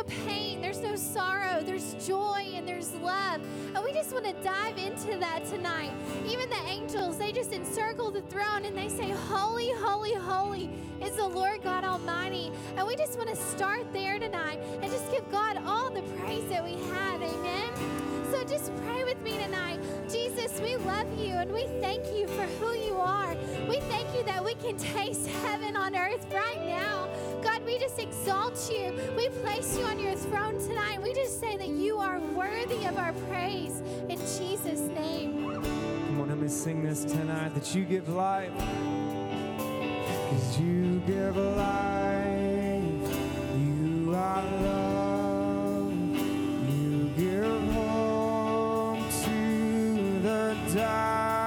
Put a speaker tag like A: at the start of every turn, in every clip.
A: no pain, there's no sorrow, there's joy and there's love. And we just want to dive into that tonight. Even the angels, they just encircle the throne and they say, Holy, holy, holy is the Lord God Almighty. And we just want to start there tonight and just give God all the praise that we have. Amen. So just pray with me tonight. Jesus, we love you and we thank you for who you are. We thank you that we can taste heaven on earth right now. God, we just exalt you. We place you on your throne tonight. We just say that you are worthy of our praise in Jesus' name.
B: Come on, let me sing this tonight that you give life. Cause you give life. You are love. You give hope to the darkness.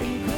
C: Incredible.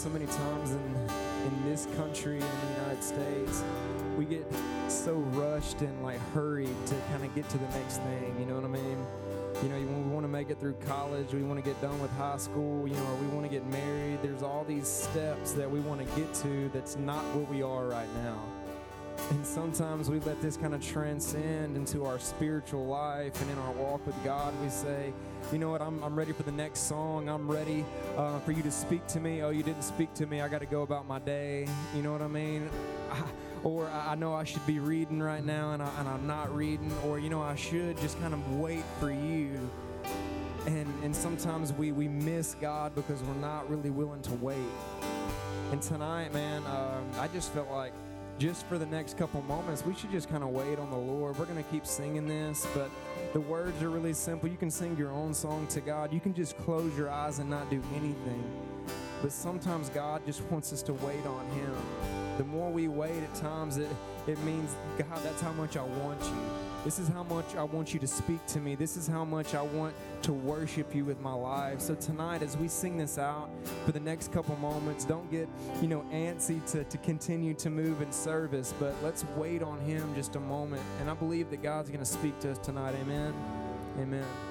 C: So many times in in this country in the United States, we get so rushed and like hurried to kind of get to the next thing. You know what I mean? You know, we want to make it through college, we want to get done with high school, you know, or we want to get married. There's all these steps that we want to get to that's not where we are right now. And sometimes we let this kind of transcend into our spiritual life and in our walk with God. We say, you know what, I'm, I'm ready for the next song. I'm ready uh, for you to speak to me. Oh, you didn't speak to me. I got to go about my day. You know what I mean? I, or I know I should be reading right now and, I, and I'm not reading. Or, you know, I should just kind of wait for you. And, and sometimes we, we miss God because we're not really willing to wait. And tonight, man, um, I just felt like just for the next couple moments, we should just kind of wait on the Lord. We're going to keep singing this, but the words are really simple. You can sing your own song to God. You can just close your eyes and not do anything. But sometimes God just wants us to wait on Him. The more we wait at times, it, it means, God, that's how much I want you. This is how much I want you to speak to me. This is how much I want to worship you with my life. So tonight, as we sing this out for the next couple moments, don't get, you know, antsy to, to continue to move in service, but let's wait on Him just a moment. And I believe that God's going to speak to us tonight. Amen. Amen.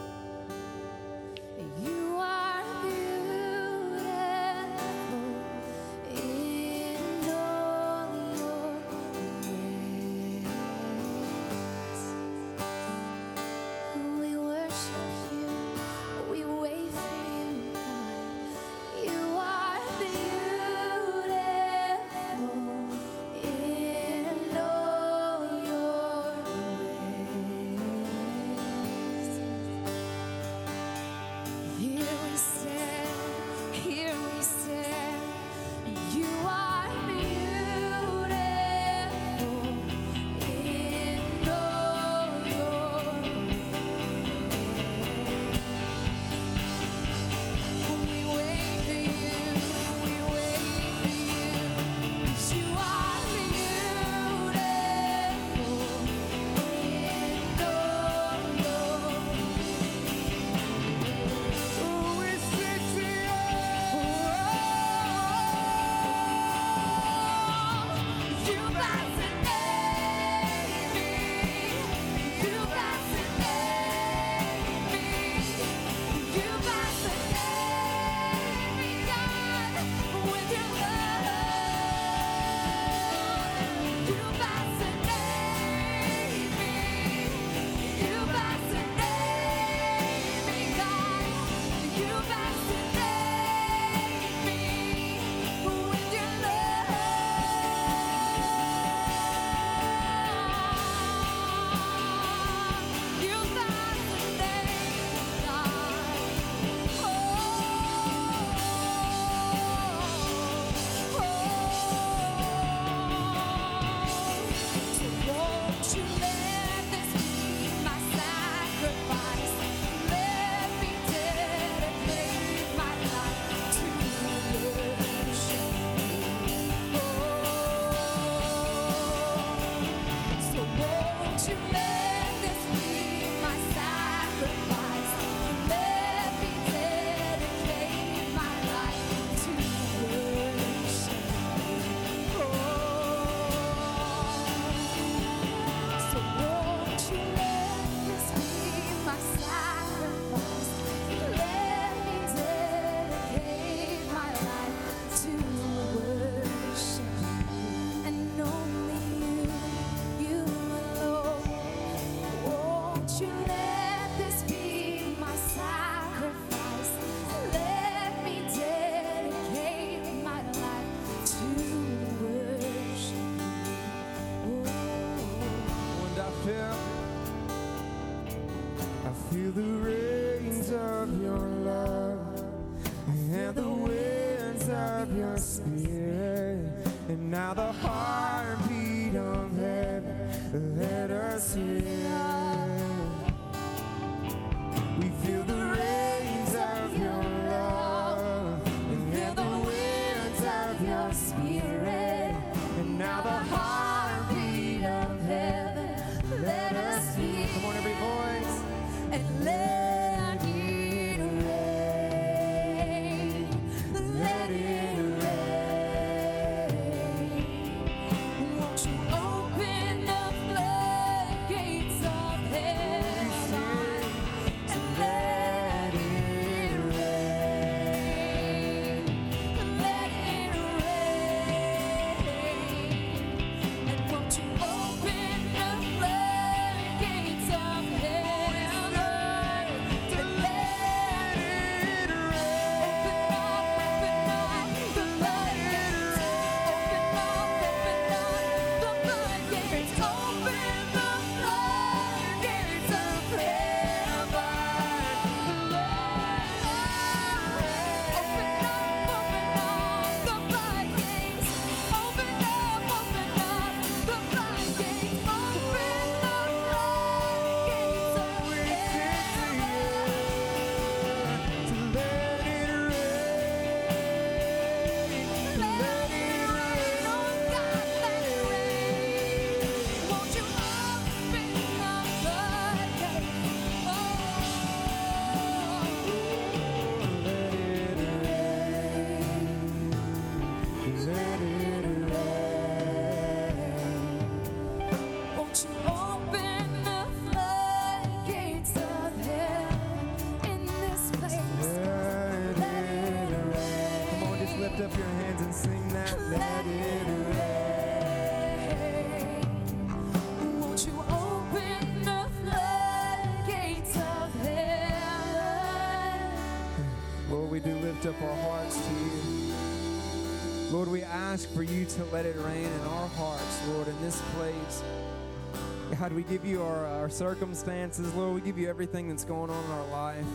D: God, we
B: give you our, our circumstances, Lord. We give you everything that's going on in our life.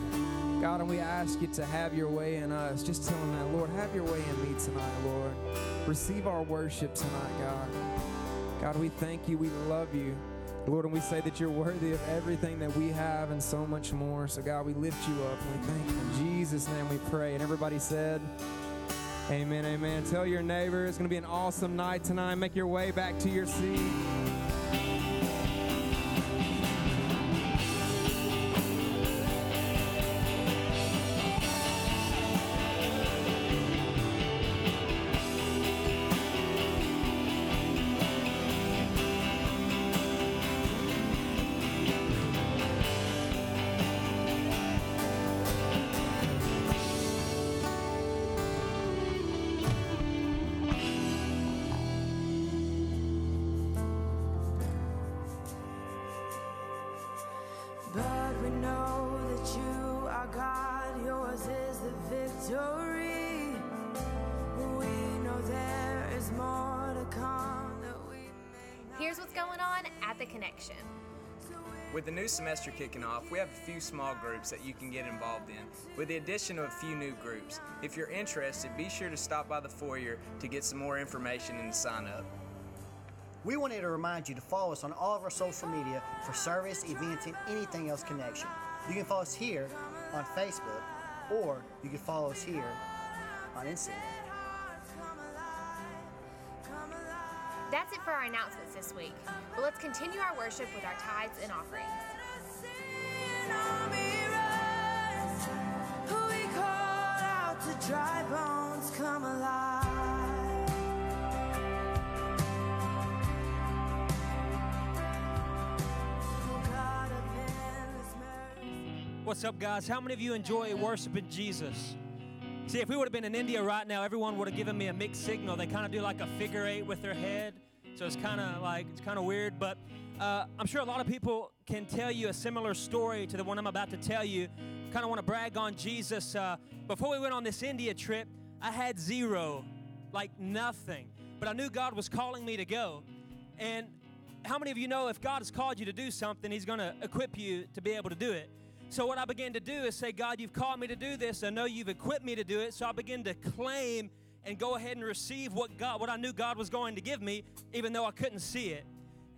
B: God, and we ask you to have your way in us. Just tell them that, Lord, have your way in me tonight, Lord. Receive our worship tonight, God. God, we thank you. We love you. Lord, and we say that you're worthy of everything that we have and so much more. So, God, we lift you up and we thank you. In Jesus' name we pray. And everybody said, Amen, amen. Tell your neighbor it's going to be an awesome night tonight. Make your way back to your seat.
E: Semester kicking off, we have a few small groups that you can get involved in, with the addition of a few new groups. If you're interested, be sure to stop by the foyer to get some more information and to sign up.
F: We wanted to remind you to follow us on all of our social media for service, events, and anything else connection. You can follow us here on Facebook, or you can follow us here on Instagram.
C: That's it for our announcements this week. But let's continue our worship with our tithes and offerings.
G: What's up, guys? How many of you enjoy worshiping Jesus? See, if we would have been in India right now, everyone would have given me a mixed signal. They kind of do like a figure eight with their head, so it's kind of like it's kind of weird. But uh, I'm sure a lot of people can tell you a similar story to the one I'm about to tell you. Kind of want to brag on Jesus. Uh, before we went on this India trip, I had zero, like nothing. But I knew God was calling me to go. And how many of you know if God has called you to do something, He's going to equip you to be able to do it? So, what I began to do is say, God, you've called me to do this. I know you've equipped me to do it. So, I began to claim and go ahead and receive what God, what I knew God was going to give me, even though I couldn't see it.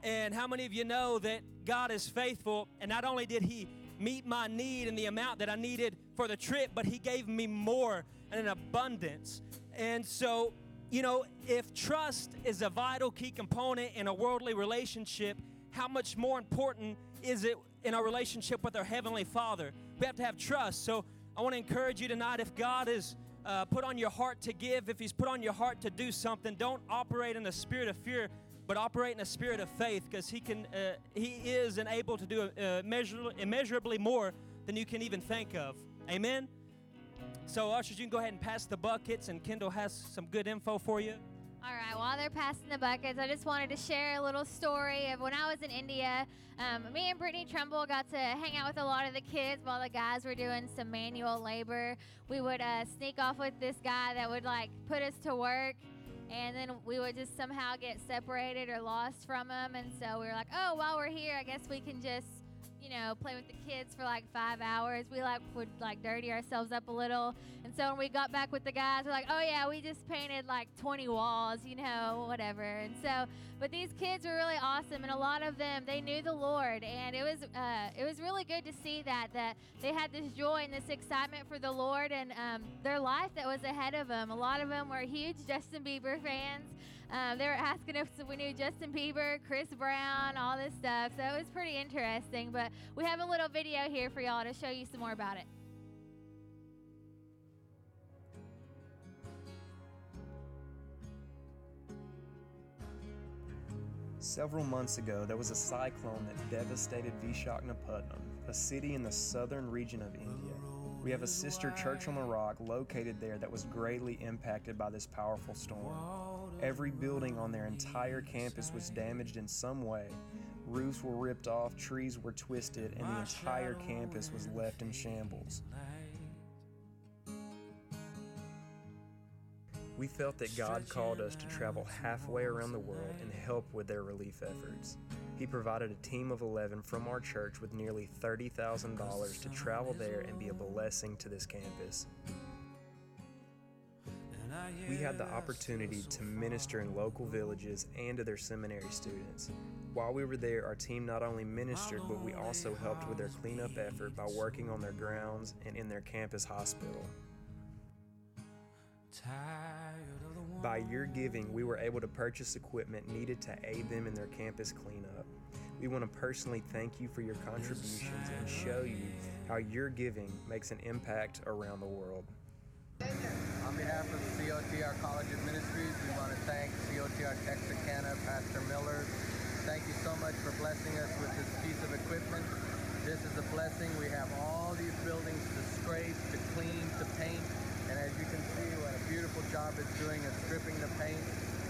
G: And how many of you know that God is faithful? And not only did He meet my need and the amount that I needed for the trip, but He gave me more and an abundance. And so, you know, if trust is a vital key component in a worldly relationship, how much more important is it in our relationship with our Heavenly Father? We have to have trust. So I want to encourage you tonight if God has uh, put on your heart to give, if He's put on your heart to do something, don't operate in a spirit of fear, but operate in a spirit of faith because He can, uh, He is and able to do uh, measur- immeasurably more than you can even think of. Amen? So, ushers, you can go ahead and pass the buckets, and Kendall has some good info for you.
A: All right, while they're passing the buckets, I just wanted to share a little story of when I was in India. Um, me and Brittany Trumbull got to hang out with a lot of the kids while the guys were doing some manual labor. We would uh, sneak off with this guy that would like put us to work, and then we would just somehow get separated or lost from them. And so we were like, oh, while we're here, I guess we can just you know, play with the kids for like five hours. We like would like dirty ourselves up a little. And so when we got back with the guys, we're like, oh yeah, we just painted like 20 walls, you know, whatever. And so, but these kids were really awesome, and a lot of them they knew the Lord, and it was uh, it was really good to see that that they had this joy and this excitement for the Lord and um, their life that was ahead of them. A lot of them were huge Justin Bieber fans. Um, they were asking if we knew Justin Bieber, Chris Brown, all this stuff. So it was pretty interesting. But we have a little video here for y'all to show you some more about it.
H: Several months ago, there was a cyclone that devastated Vishakhapatnam, a city in the southern region of India. We have a sister church on the rock located there that was greatly impacted by this powerful storm. Every building on their entire campus was damaged in some way. Roofs were ripped off, trees were twisted, and the entire campus was left in shambles. We felt that God called us to travel halfway around the world and help with their relief efforts. He provided a team of 11 from our church with nearly $30,000 to travel there and be a blessing to this campus. We had the opportunity to minister in local villages and to their seminary students. While we were there, our team not only ministered, but we also helped with their cleanup effort by working on their grounds and in their campus hospital. By your giving, we were able to purchase equipment needed to aid them in their campus cleanup. We want to personally thank you for your contributions and show you how your giving makes an impact around the world.
I: On behalf of COTR College of Ministries, we want to thank COTR Texarkana, Pastor Miller. Thank you so much for blessing us with this piece of equipment. This is a blessing. We have all these buildings to scrape, to clean, to paint. And as you can see, what a beautiful job it's doing of stripping the paint.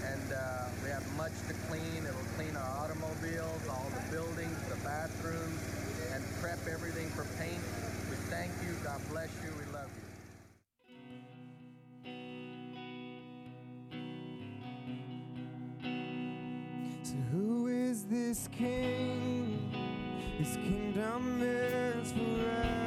I: And uh, we have much to clean. It'll clean our automobiles, all the buildings, the bathrooms, and prep everything for paint. We thank you. God bless you. We love you.
B: So who is this king? His kingdom is forever.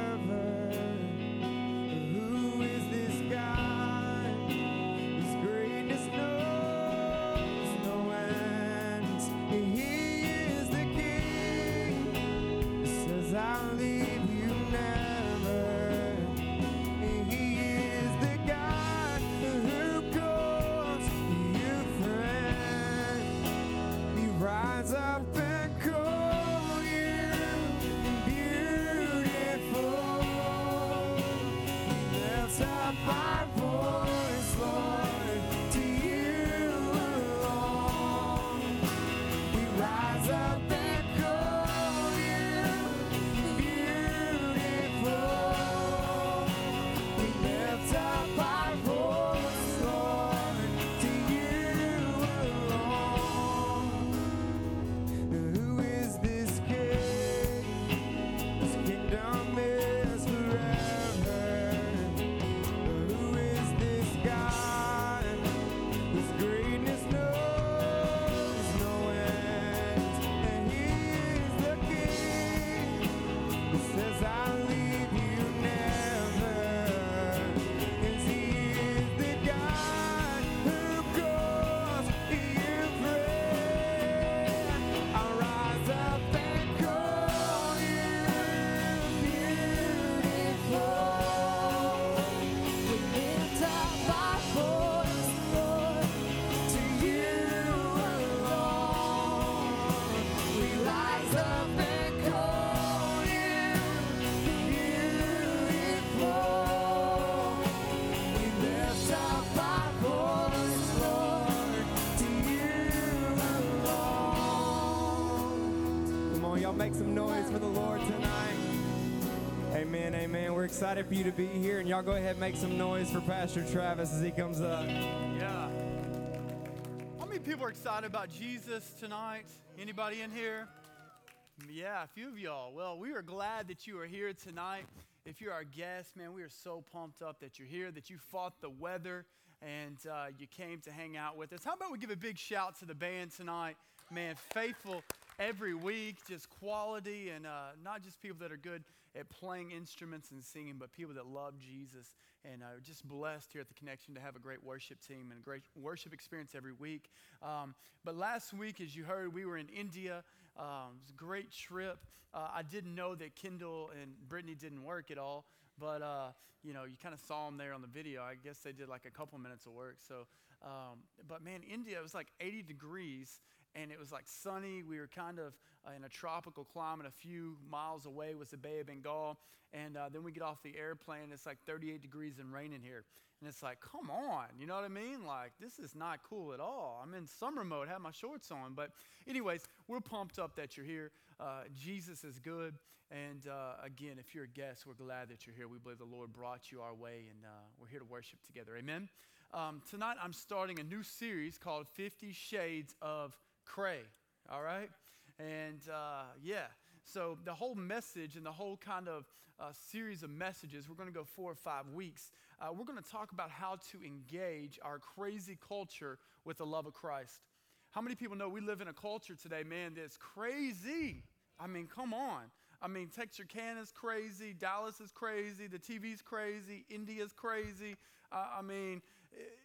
B: Excited for you to be here, and y'all go ahead and make some noise for Pastor Travis as he comes up.
J: Yeah. How many people are excited about Jesus tonight? Anybody in here? Yeah, a few of y'all. Well, we are glad that you are here tonight. If you're our guest, man, we are so pumped up that you're here, that you fought the weather and uh, you came to hang out with us. How about we give a big shout to the band tonight? Man, faithful every week, just quality, and uh, not just people that are good at playing instruments and singing, but people that love Jesus. And uh, just blessed here at the Connection to have a great worship team and a great worship experience every week. Um, but last week, as you heard, we were in India. Um, it was a great trip. Uh, I didn't know that Kendall and Brittany didn't work at all, but uh, you know, you kind of saw them there on the video. I guess they did like a couple minutes of work. So, um, but man, India was like 80 degrees, and it was like sunny. We were kind of uh, in a tropical climate. A few miles away was the Bay of Bengal, and uh, then we get off the airplane. and It's like 38 degrees and raining here. And it's like, come on, you know what I mean? Like, this is not cool at all. I'm in summer mode, have my shorts on. But, anyways, we're pumped up that you're here. uh, Jesus is good. And uh, again, if you're a guest, we're glad that you're here. We believe the Lord brought you our way, and uh, we're here to worship together. Amen. Um, tonight, I'm starting a new series called 50 Shades of Cray. All right? And uh, yeah, so the whole message and the whole kind of uh, series of messages, we're going to go four or five weeks. Uh, we're going to talk about how to engage our crazy culture with the love of Christ. How many people know we live in a culture today, man, that's crazy? I mean, come on. I mean, Texarkana's crazy, Dallas is crazy, the TV's crazy, India's crazy. Uh, I mean,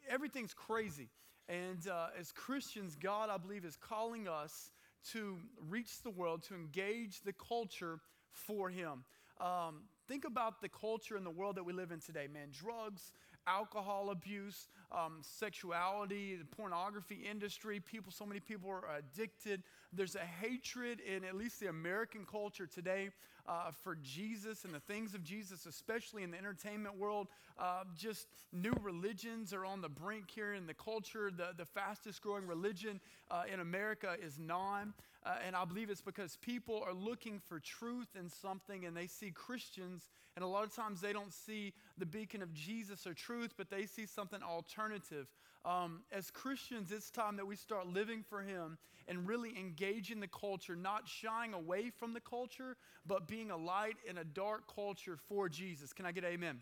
J: everything's crazy. And uh, as Christians, God, I believe, is calling us to reach the world, to engage the culture for Him. Um, think about the culture and the world that we live in today, man. Drugs, alcohol abuse, um, sexuality, the pornography industry. People, so many people are addicted. There's a hatred in at least the American culture today uh, for Jesus and the things of Jesus, especially in the entertainment world. Uh, just new religions are on the brink here in the culture. The, the fastest growing religion uh, in America is non. Uh, and I believe it's because people are looking for truth in something and they see Christians, and a lot of times they don't see the beacon of Jesus or truth, but they see something alternative. Um, as Christians, it's time that we start living for Him and really engaging the culture, not shying away from the culture, but being a light in a dark culture for Jesus. Can I get amen?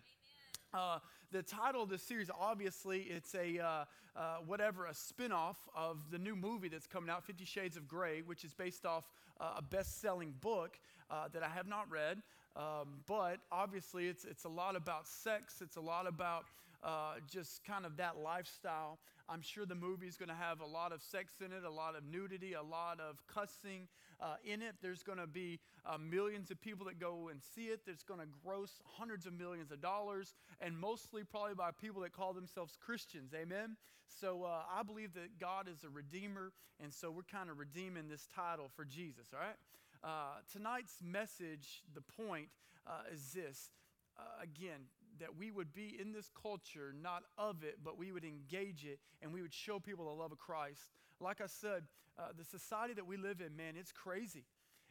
J: Uh, the title of this series, obviously, it's a uh, uh, whatever, a spinoff of the new movie that's coming out, Fifty Shades of Grey, which is based off uh, a best-selling book uh, that I have not read. Um, but obviously, it's it's a lot about sex. It's a lot about uh, just kind of that lifestyle. I'm sure the movie is going to have a lot of sex in it, a lot of nudity, a lot of cussing uh, in it. There's going to be uh, millions of people that go and see it. There's going to gross hundreds of millions of dollars, and mostly probably by people that call themselves Christians. Amen? So uh, I believe that God is a redeemer, and so we're kind of redeeming this title for Jesus, all right? Uh, tonight's message, the point uh, is this. Uh, again, that we would be in this culture, not of it, but we would engage it and we would show people the love of Christ. Like I said, uh, the society that we live in, man, it's crazy.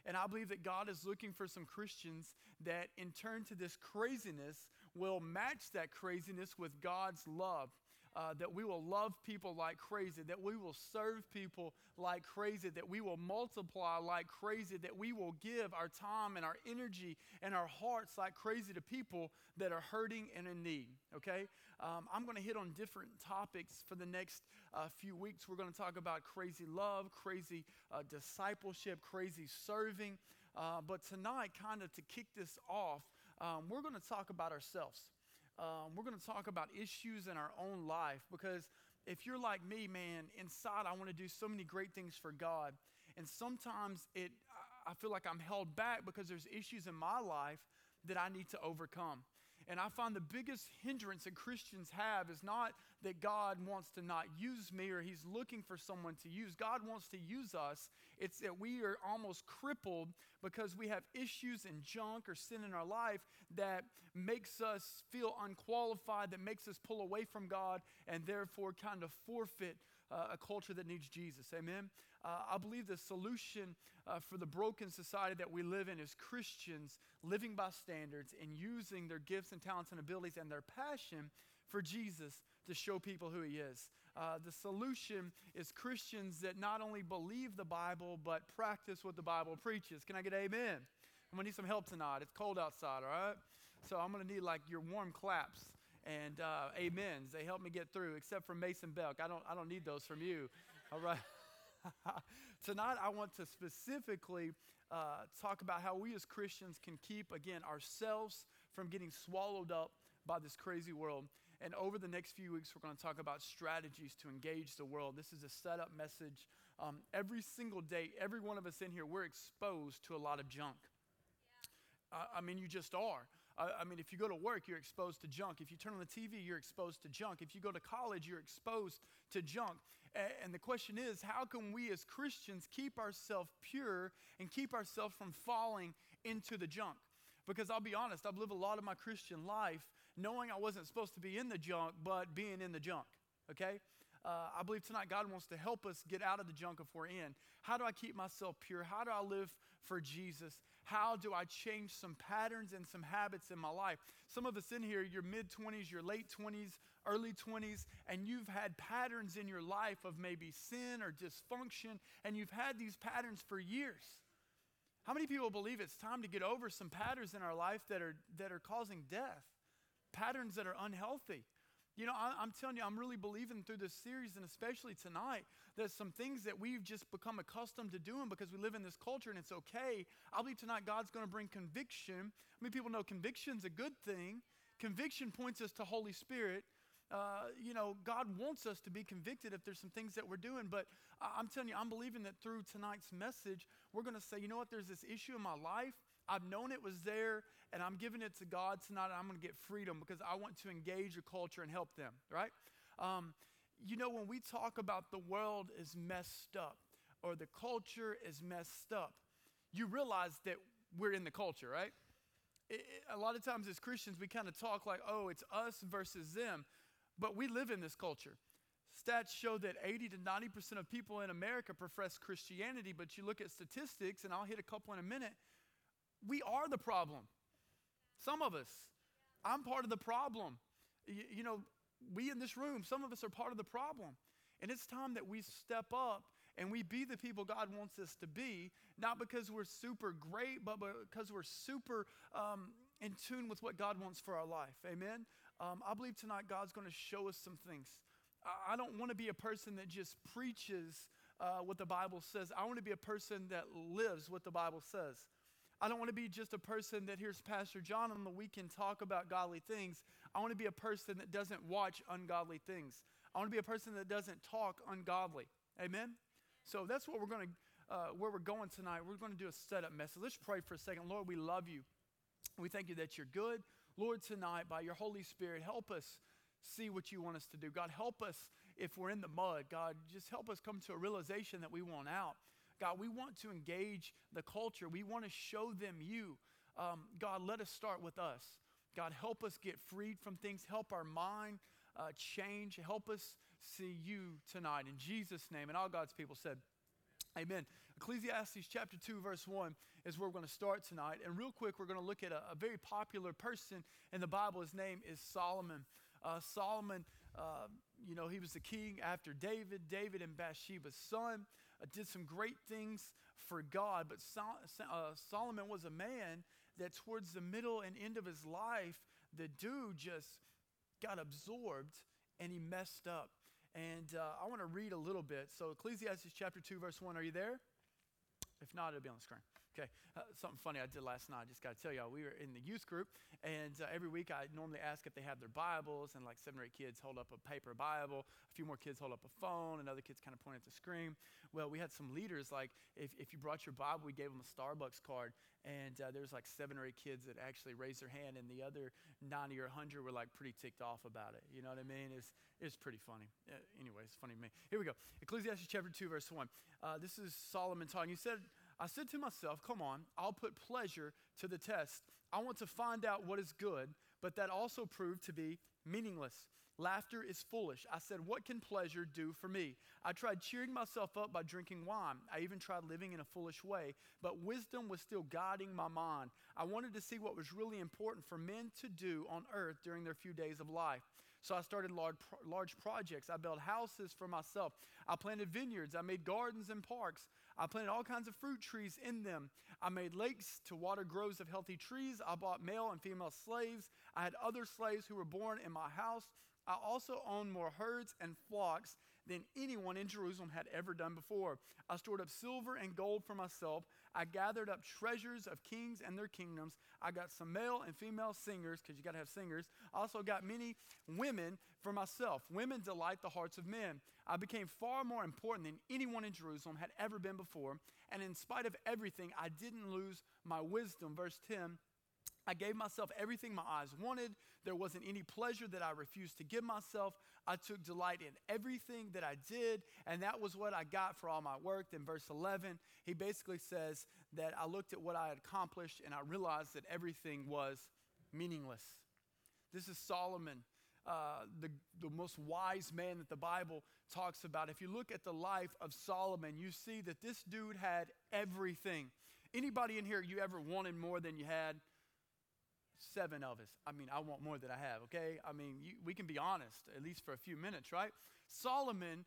J: And I believe that God is looking for some Christians that, in turn to this craziness, will match that craziness with God's love uh, that we will love people like crazy, that we will serve people like crazy, that we will multiply like crazy, that we will give our time and our energy and our hearts like crazy to people that are hurting and in need. Okay? Um, I'm going to hit on different topics for the next uh, few weeks. We're going to talk about crazy love, crazy uh, discipleship, crazy serving. Uh, but tonight, kind of to kick this off, um, we're going to talk about ourselves um, we're going to talk about issues in our own life because if you're like me, man, inside I want to do so many great things for God. And sometimes it, I feel like I'm held back because there's issues in my life that I need to overcome. And I find the biggest hindrance that Christians have is not that God wants to not use me or He's looking for someone to use. God wants to use us. It's that we are almost crippled because we have issues and junk or sin in our life that makes us feel unqualified, that makes us pull away from God, and therefore kind of forfeit uh, a culture that needs Jesus. Amen? Uh, I believe the solution uh, for the broken society that we live in is Christians living by standards and using their gifts and talents and abilities and their passion for Jesus to show people who he is. Uh, the solution is Christians that not only believe the Bible, but practice what the Bible preaches. Can I get amen? I'm gonna need some help tonight. It's cold outside, all right? So I'm gonna need like your warm claps and uh, amens. They help me get through, except for Mason Belk. I don't, I don't need those from you, all right? tonight I want to specifically uh, talk about how we as Christians can keep, again, ourselves from getting swallowed up by this crazy world. And over the next few weeks, we're going to talk about strategies to engage the world. This is a setup message. Um, every single day, every one of us in here, we're exposed to a lot of junk. Yeah. I mean, you just are. I mean, if you go to work, you're exposed to junk. If you turn on the TV, you're exposed to junk. If you go to college, you're exposed to junk. And the question is, how can we as Christians keep ourselves pure and keep ourselves from falling into the junk? Because I'll be honest, I've lived a lot of my Christian life knowing I wasn't supposed to be in the junk, but being in the junk, okay? Uh, I believe tonight God wants to help us get out of the junk if we're in. How do I keep myself pure? How do I live for Jesus? How do I change some patterns and some habits in my life? Some of us in here, your mid 20s, your late 20s, early 20s, and you've had patterns in your life of maybe sin or dysfunction, and you've had these patterns for years. How many people believe it's time to get over some patterns in our life that are, that are causing death? Patterns that are unhealthy. You know, I, am telling you, I'm really believing through this series and especially tonight that some things that we've just become accustomed to doing because we live in this culture and it's okay. I believe tonight God's going to bring conviction. I mean, people know conviction's a good thing. Conviction points us to Holy Spirit. Uh, you know, God wants us to be convicted if there's some things that we're doing. But I'm telling you, I'm believing that through tonight's message, we're going to say, you know what, there's this issue in my life. I've known it was there, and I'm giving it to God tonight, and I'm going to get freedom because I want to engage a culture and help them, right? Um, you know, when we talk about the world is messed up or the culture is messed up, you realize that we're in the culture, right? It, it, a lot of times as Christians, we kind of talk like, oh, it's us versus them, but we live in this culture. Stats show that 80 to 90% of people in America profess Christianity, but you look at statistics, and I'll hit a couple in a minute, we are the problem. Some of us. I'm part of the problem. You, you, know, we in this room, some of us are part of the problem. And it's time that we step up and we be the people God wants us to be, not because we're super great, but because we're super um, in tune with what God wants for our life. Amen? Um, I believe tonight God's going to show us some things. I, don't want to be a person that just preaches uh, what the Bible says, I want to be a person that lives what the Bible says. I don't want to be just a person that hears Pastor John on the weekend talk about godly things. I want to be a person that doesn't watch ungodly things. I want to be a person that doesn't talk ungodly. Amen? So that's what we're going to, uh, where we're going tonight. We're going to do a setup message. Let's pray for a second. Lord, we love you. We thank you that you're good. Lord, tonight, by your Holy Spirit, help us see what you want us to do. God, help us if we're in the mud. God, just help us come to a realization that we want out. God, we want to engage the culture. We want to show them you. Um, God, let us start with us. God, help us get freed from things. Help our mind uh, change. Help us see you tonight. In Jesus' name. And all God's people said, Amen. Ecclesiastes chapter 2, verse 1 is where we're going to start tonight. And real quick, we're going to look at a, a very popular person in the Bible. His name is Solomon. Uh, Solomon, uh, you know, he was the king after David, David and Bathsheba's son did some great things for God, but uh, Solomon was a man that towards the middle and end of his life, the dude just got absorbed and he messed up. And uh, I want to read a little bit. So, Ecclesiastes chapter 2, verse 1. Are you there? If not, it'll be on the screen. Okay, uh, something funny I did last night. I just got to tell y'all, we were in the youth group, and uh, every week I normally ask if they have their Bibles, and like seven or eight kids hold up a paper Bible, a few more kids hold up a phone, and other kids kind of point at the screen. Well, we had some leaders, like if, if you brought your Bible, we gave them a Starbucks card, and uh, like seven or eight kids that actually raised their hand, and the other 90 or 100 were like pretty ticked off about it. You know what I mean? It's, it's pretty funny. Uh, anyway, it's funny to me. Here we go. Ecclesiastes chapter 2, verse 1. Uh, this is Solomon talking. He said, I said to myself, Come on, I'll put pleasure to the test. I want to find out what is good, but that also proved to be meaningless. Laughter is foolish. I said, What can pleasure do for me? I tried cheering myself up by drinking wine. I even tried living in a foolish way, but wisdom was still guiding my mind. I wanted to see what was really important for men to do on earth during their few days of life. So I started large, large projects. I built houses for myself. I planted vineyards. I made gardens and parks. I planted all kinds of fruit trees in them. I made lakes to water groves of healthy trees. I bought male and female slaves. I had other slaves who were born in my house. I also owned more herds and flocks than anyone in Jerusalem had ever done before. I stored up silver and gold for myself. I gathered up treasures of kings and their kingdoms. I got some male and female singers, because you got to have singers. I also got many women for myself. Women delight the hearts of men. I became far more important than anyone in Jerusalem had ever been before. And in spite of everything, I didn't lose my wisdom. Verse 10 I gave myself everything my eyes wanted. There wasn't any pleasure that I refused to give myself. I took delight in everything that I did, and that was what I got for all my work. Then, verse 11, he basically says that I looked at what I had accomplished and I realized that everything was meaningless. This is Solomon. Uh, the, the most wise man that the Bible talks about. If you look at the life of Solomon, you see that this dude had everything Anybody in here you ever wanted more than you had? Seven of us. I mean, I want more than I have, okay? I mean, you, we can be honest, at least for a few minutes, right? Solomon,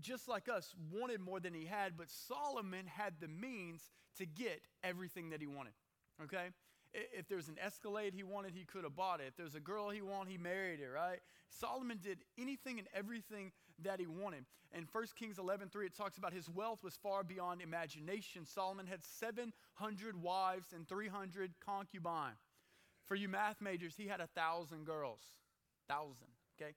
J: just like us, wanted more than he had, but Solomon had the means to get everything that he wanted, okay? If there's an Escalade he wanted, he could have bought it. If there's a girl he wanted, he married her, right? Solomon did anything and everything that he wanted. In 1 Kings 11:3 it talks about his wealth was far beyond imagination. Solomon had 700 wives and 300 concubines. For you math majors, he had a thousand girls. Thousand, okay?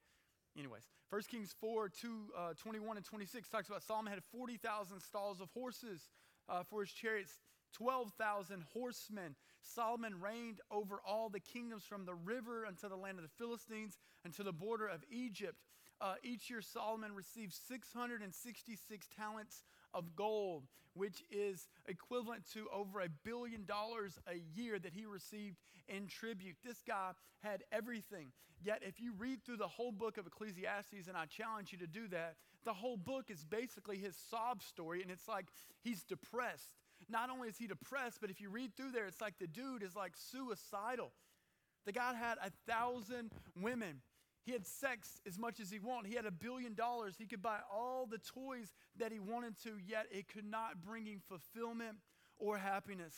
J: Anyways, 1 Kings 4, 2, uh, 21 and 26 talks about Solomon had 40,000 stalls of horses uh, for his chariots, 12,000 horsemen. Solomon reigned over all the kingdoms from the river unto the land of the Philistines and to the border of Egypt. Uh, each year, Solomon received 666 talents of gold, which is equivalent to over a billion dollars a year that he received in tribute. This guy had everything. Yet, if you read through the whole book of Ecclesiastes, and I challenge you to do that, the whole book is basically his sob story, and it's like he's depressed. Not only is he depressed, but if you read through there, it's like the dude is like suicidal. The guy had a thousand women. He had sex as much as he wanted. He had a billion dollars. He could buy all the toys that he wanted to, yet it could not bring him fulfillment or happiness.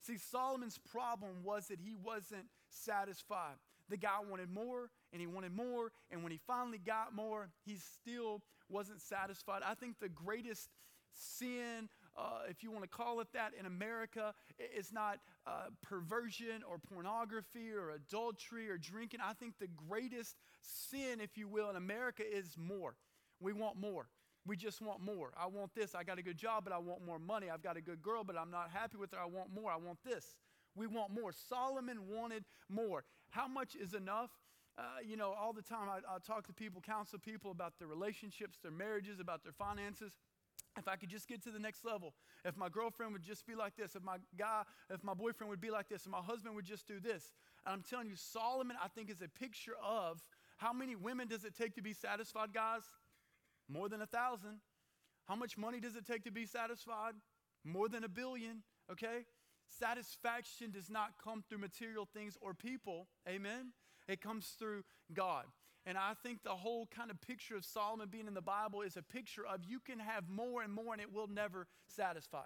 J: See, Solomon's problem was that he wasn't satisfied. The guy wanted more and he wanted more, and when he finally got more, he still wasn't satisfied. I think the greatest sin uh, if you want to call it that, in America. It's not uh, perversion or pornography or adultery or drinking. I think the greatest sin, if you will, in America is more. We want more. We just want more. I want this. I got a good job, but I want more money. I've got a good girl, but I'm not happy with her. I want more. I want this. We want more. Solomon wanted more. How much is enough? Uh, you know, all the time I, I talk to people, counsel people about their relationships, their marriages, about their finances. If I could just get to the next level, if my girlfriend would just be like this, if my guy, if my boyfriend would be like this, and my husband would just do this. And I'm telling you, Solomon, I think, is a picture of how many women does it take to be satisfied, guys? More than a thousand. How much money does it take to be satisfied? More than a billion, okay? Satisfaction does not come through material things or people, amen? It comes through God. And I think the whole kind of picture of Solomon being in the Bible is a picture of you can have more and more and it will never satisfy.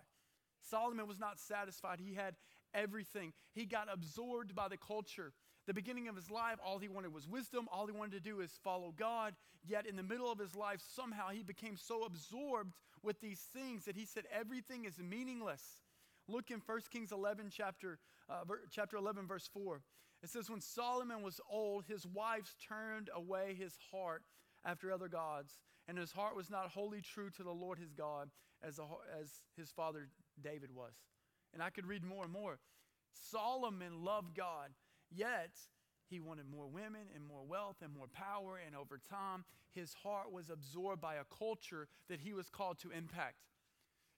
J: Solomon was not satisfied. He had everything. He got absorbed by the culture. The beginning of his life, all he wanted was wisdom. All he wanted to do is follow God. Yet in the middle of his life, somehow he became so absorbed with these things that he said everything is meaningless. Look in 1 Kings 11, chapter, uh, chapter 11, verse 4. It says, When Solomon was old, his wives turned away his heart after other gods, and his heart was not wholly true to the Lord his God as, a, as his father David was. And I could read more and more. Solomon loved God, yet he wanted more women and more wealth and more power, and over time, his heart was absorbed by a culture that he was called to impact.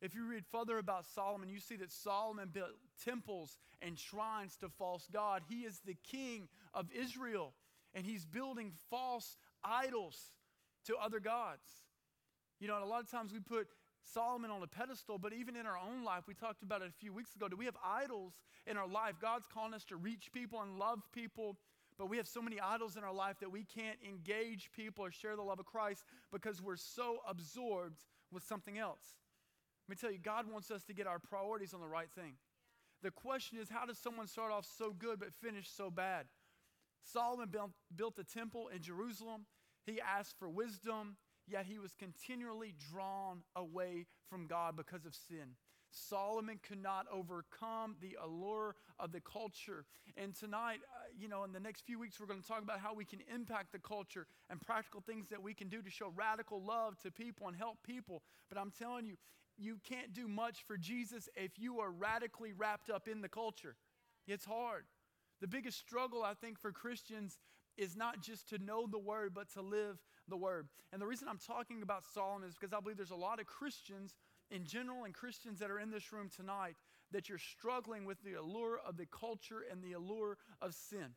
J: If you read further about Solomon, you see that Solomon built temples and shrines to false God. He is the king of Israel, and he's building false idols to other gods. You know, a lot of times we put Solomon on a pedestal, but even in our own life, we talked about it a few weeks ago. Do we have idols in our life? God's calling us to reach people and love people, but we have so many idols in our life that we can't engage people or share the love of Christ because we're so absorbed with something else. Let me tell you, God wants us to get our priorities on the right thing. The question is, how does someone start off so good but finish so bad? Solomon built, built a temple in Jerusalem. He asked for wisdom, yet he was continually drawn away from God because of sin. Solomon could not overcome the allure of the culture. And tonight, uh, you know, in the next few weeks, we're going to talk about how we can impact the culture and practical things that we can do to show radical love to people and help people. But I'm telling you, you can't do much for Jesus if you are radically wrapped up in the culture. It's hard. The biggest struggle, I think, for Christians is not just to know the word, but to live the word. And the reason I'm talking about Solomon is because I believe there's a lot of Christians in general and Christians that are in this room tonight that you're struggling with the allure of the culture and the allure of sin.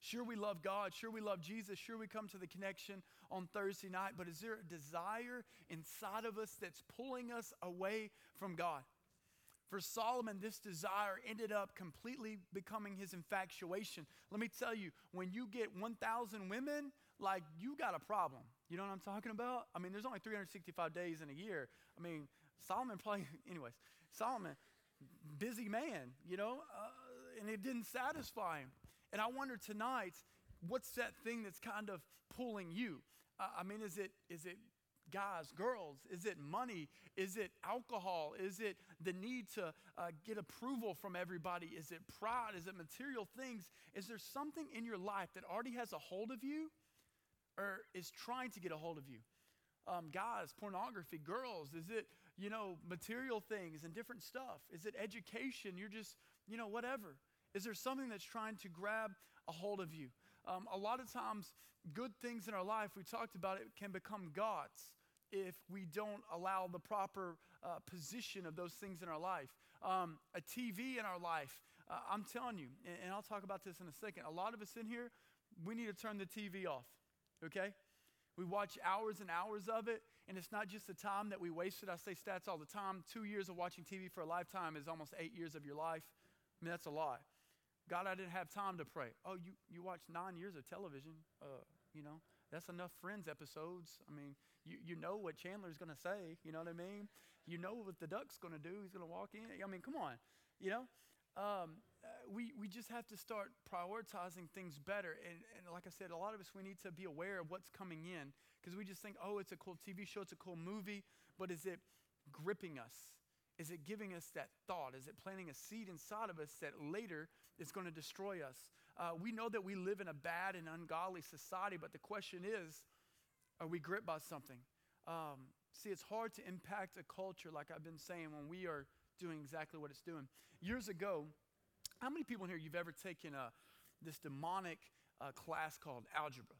J: Sure, we love God. Sure, we love Jesus. Sure, we come to the connection on Thursday night. But is there a desire inside of us that's pulling us away from God? For Solomon, this desire ended up completely becoming his infatuation. Let me tell you, when you get 1,000 women, like you got a problem. You know what I'm talking about? I mean, there's only 365 days in a year. I mean, Solomon probably, anyways, Solomon, busy man, you know, uh, and it didn't satisfy him. And I wonder tonight, what's that thing that's kind of pulling you? Uh, I mean, is it is it guys, girls? Is it money? Is it alcohol? Is it the need to uh, get approval from everybody? Is it pride? Is it material things? Is there something in your life that already has a hold of you or is trying to get a hold of you? Um, guys, pornography, girls, is it, you know, material things and different stuff? Is it education? You're just, you know, whatever. Is there something that's trying to grab a hold of you? Um, a lot of times, good things in our life, we talked about it, can become gods if we don't allow the proper uh, position of those things in our life. Um, a TV in our life, uh, I'm telling you, and, and I'll talk about this in a second. A lot of us in here, we need to turn the TV off, okay? We watch hours and hours of it, and it's not just the time that we wasted. I say stats all the time. Two years of watching TV for a lifetime is almost eight years of your life. I mean, that's a lot. God, I didn't have time to pray. Oh, you, you watched nine years of television. Uh, you know, that's enough Friends episodes. I mean, you, you know what Chandler's going to say. You know what I mean? You know what the duck's going to do. He's going to walk in. I mean, come on. You know? Um, uh, we, we just have to start prioritizing things better. And, and like I said, a lot of us, we need to be aware of what's coming in because we just think, oh, it's a cool TV show, it's a cool movie, but is it gripping us? Is it giving us that thought? Is it planting a seed inside of us that later is going to destroy us? Uh, we know that we live in a bad and ungodly society, but the question is are we gripped by something? Um, see, it's hard to impact a culture, like I've been saying, when we are doing exactly what it's doing. Years ago, how many people in here you've ever taken a, this demonic uh, class called algebra?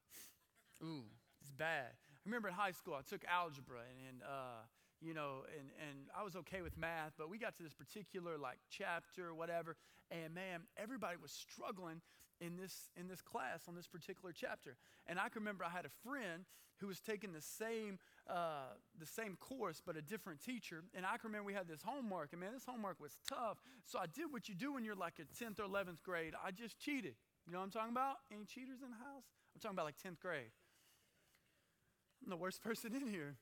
J: Ooh, it's bad. I remember in high school, I took algebra, and, and uh, you know, and, and I was okay with math, but we got to this particular like chapter whatever, and man, everybody was struggling in this in this class on this particular chapter. And I can remember I had a friend who was taking the same uh, the same course but a different teacher. And I can remember we had this homework, and man, this homework was tough. So I did what you do when you're like a 10th or 11th grade. I just cheated. You know what I'm talking about? Any cheaters in the house? I'm talking about like 10th grade. I'm the worst person in here.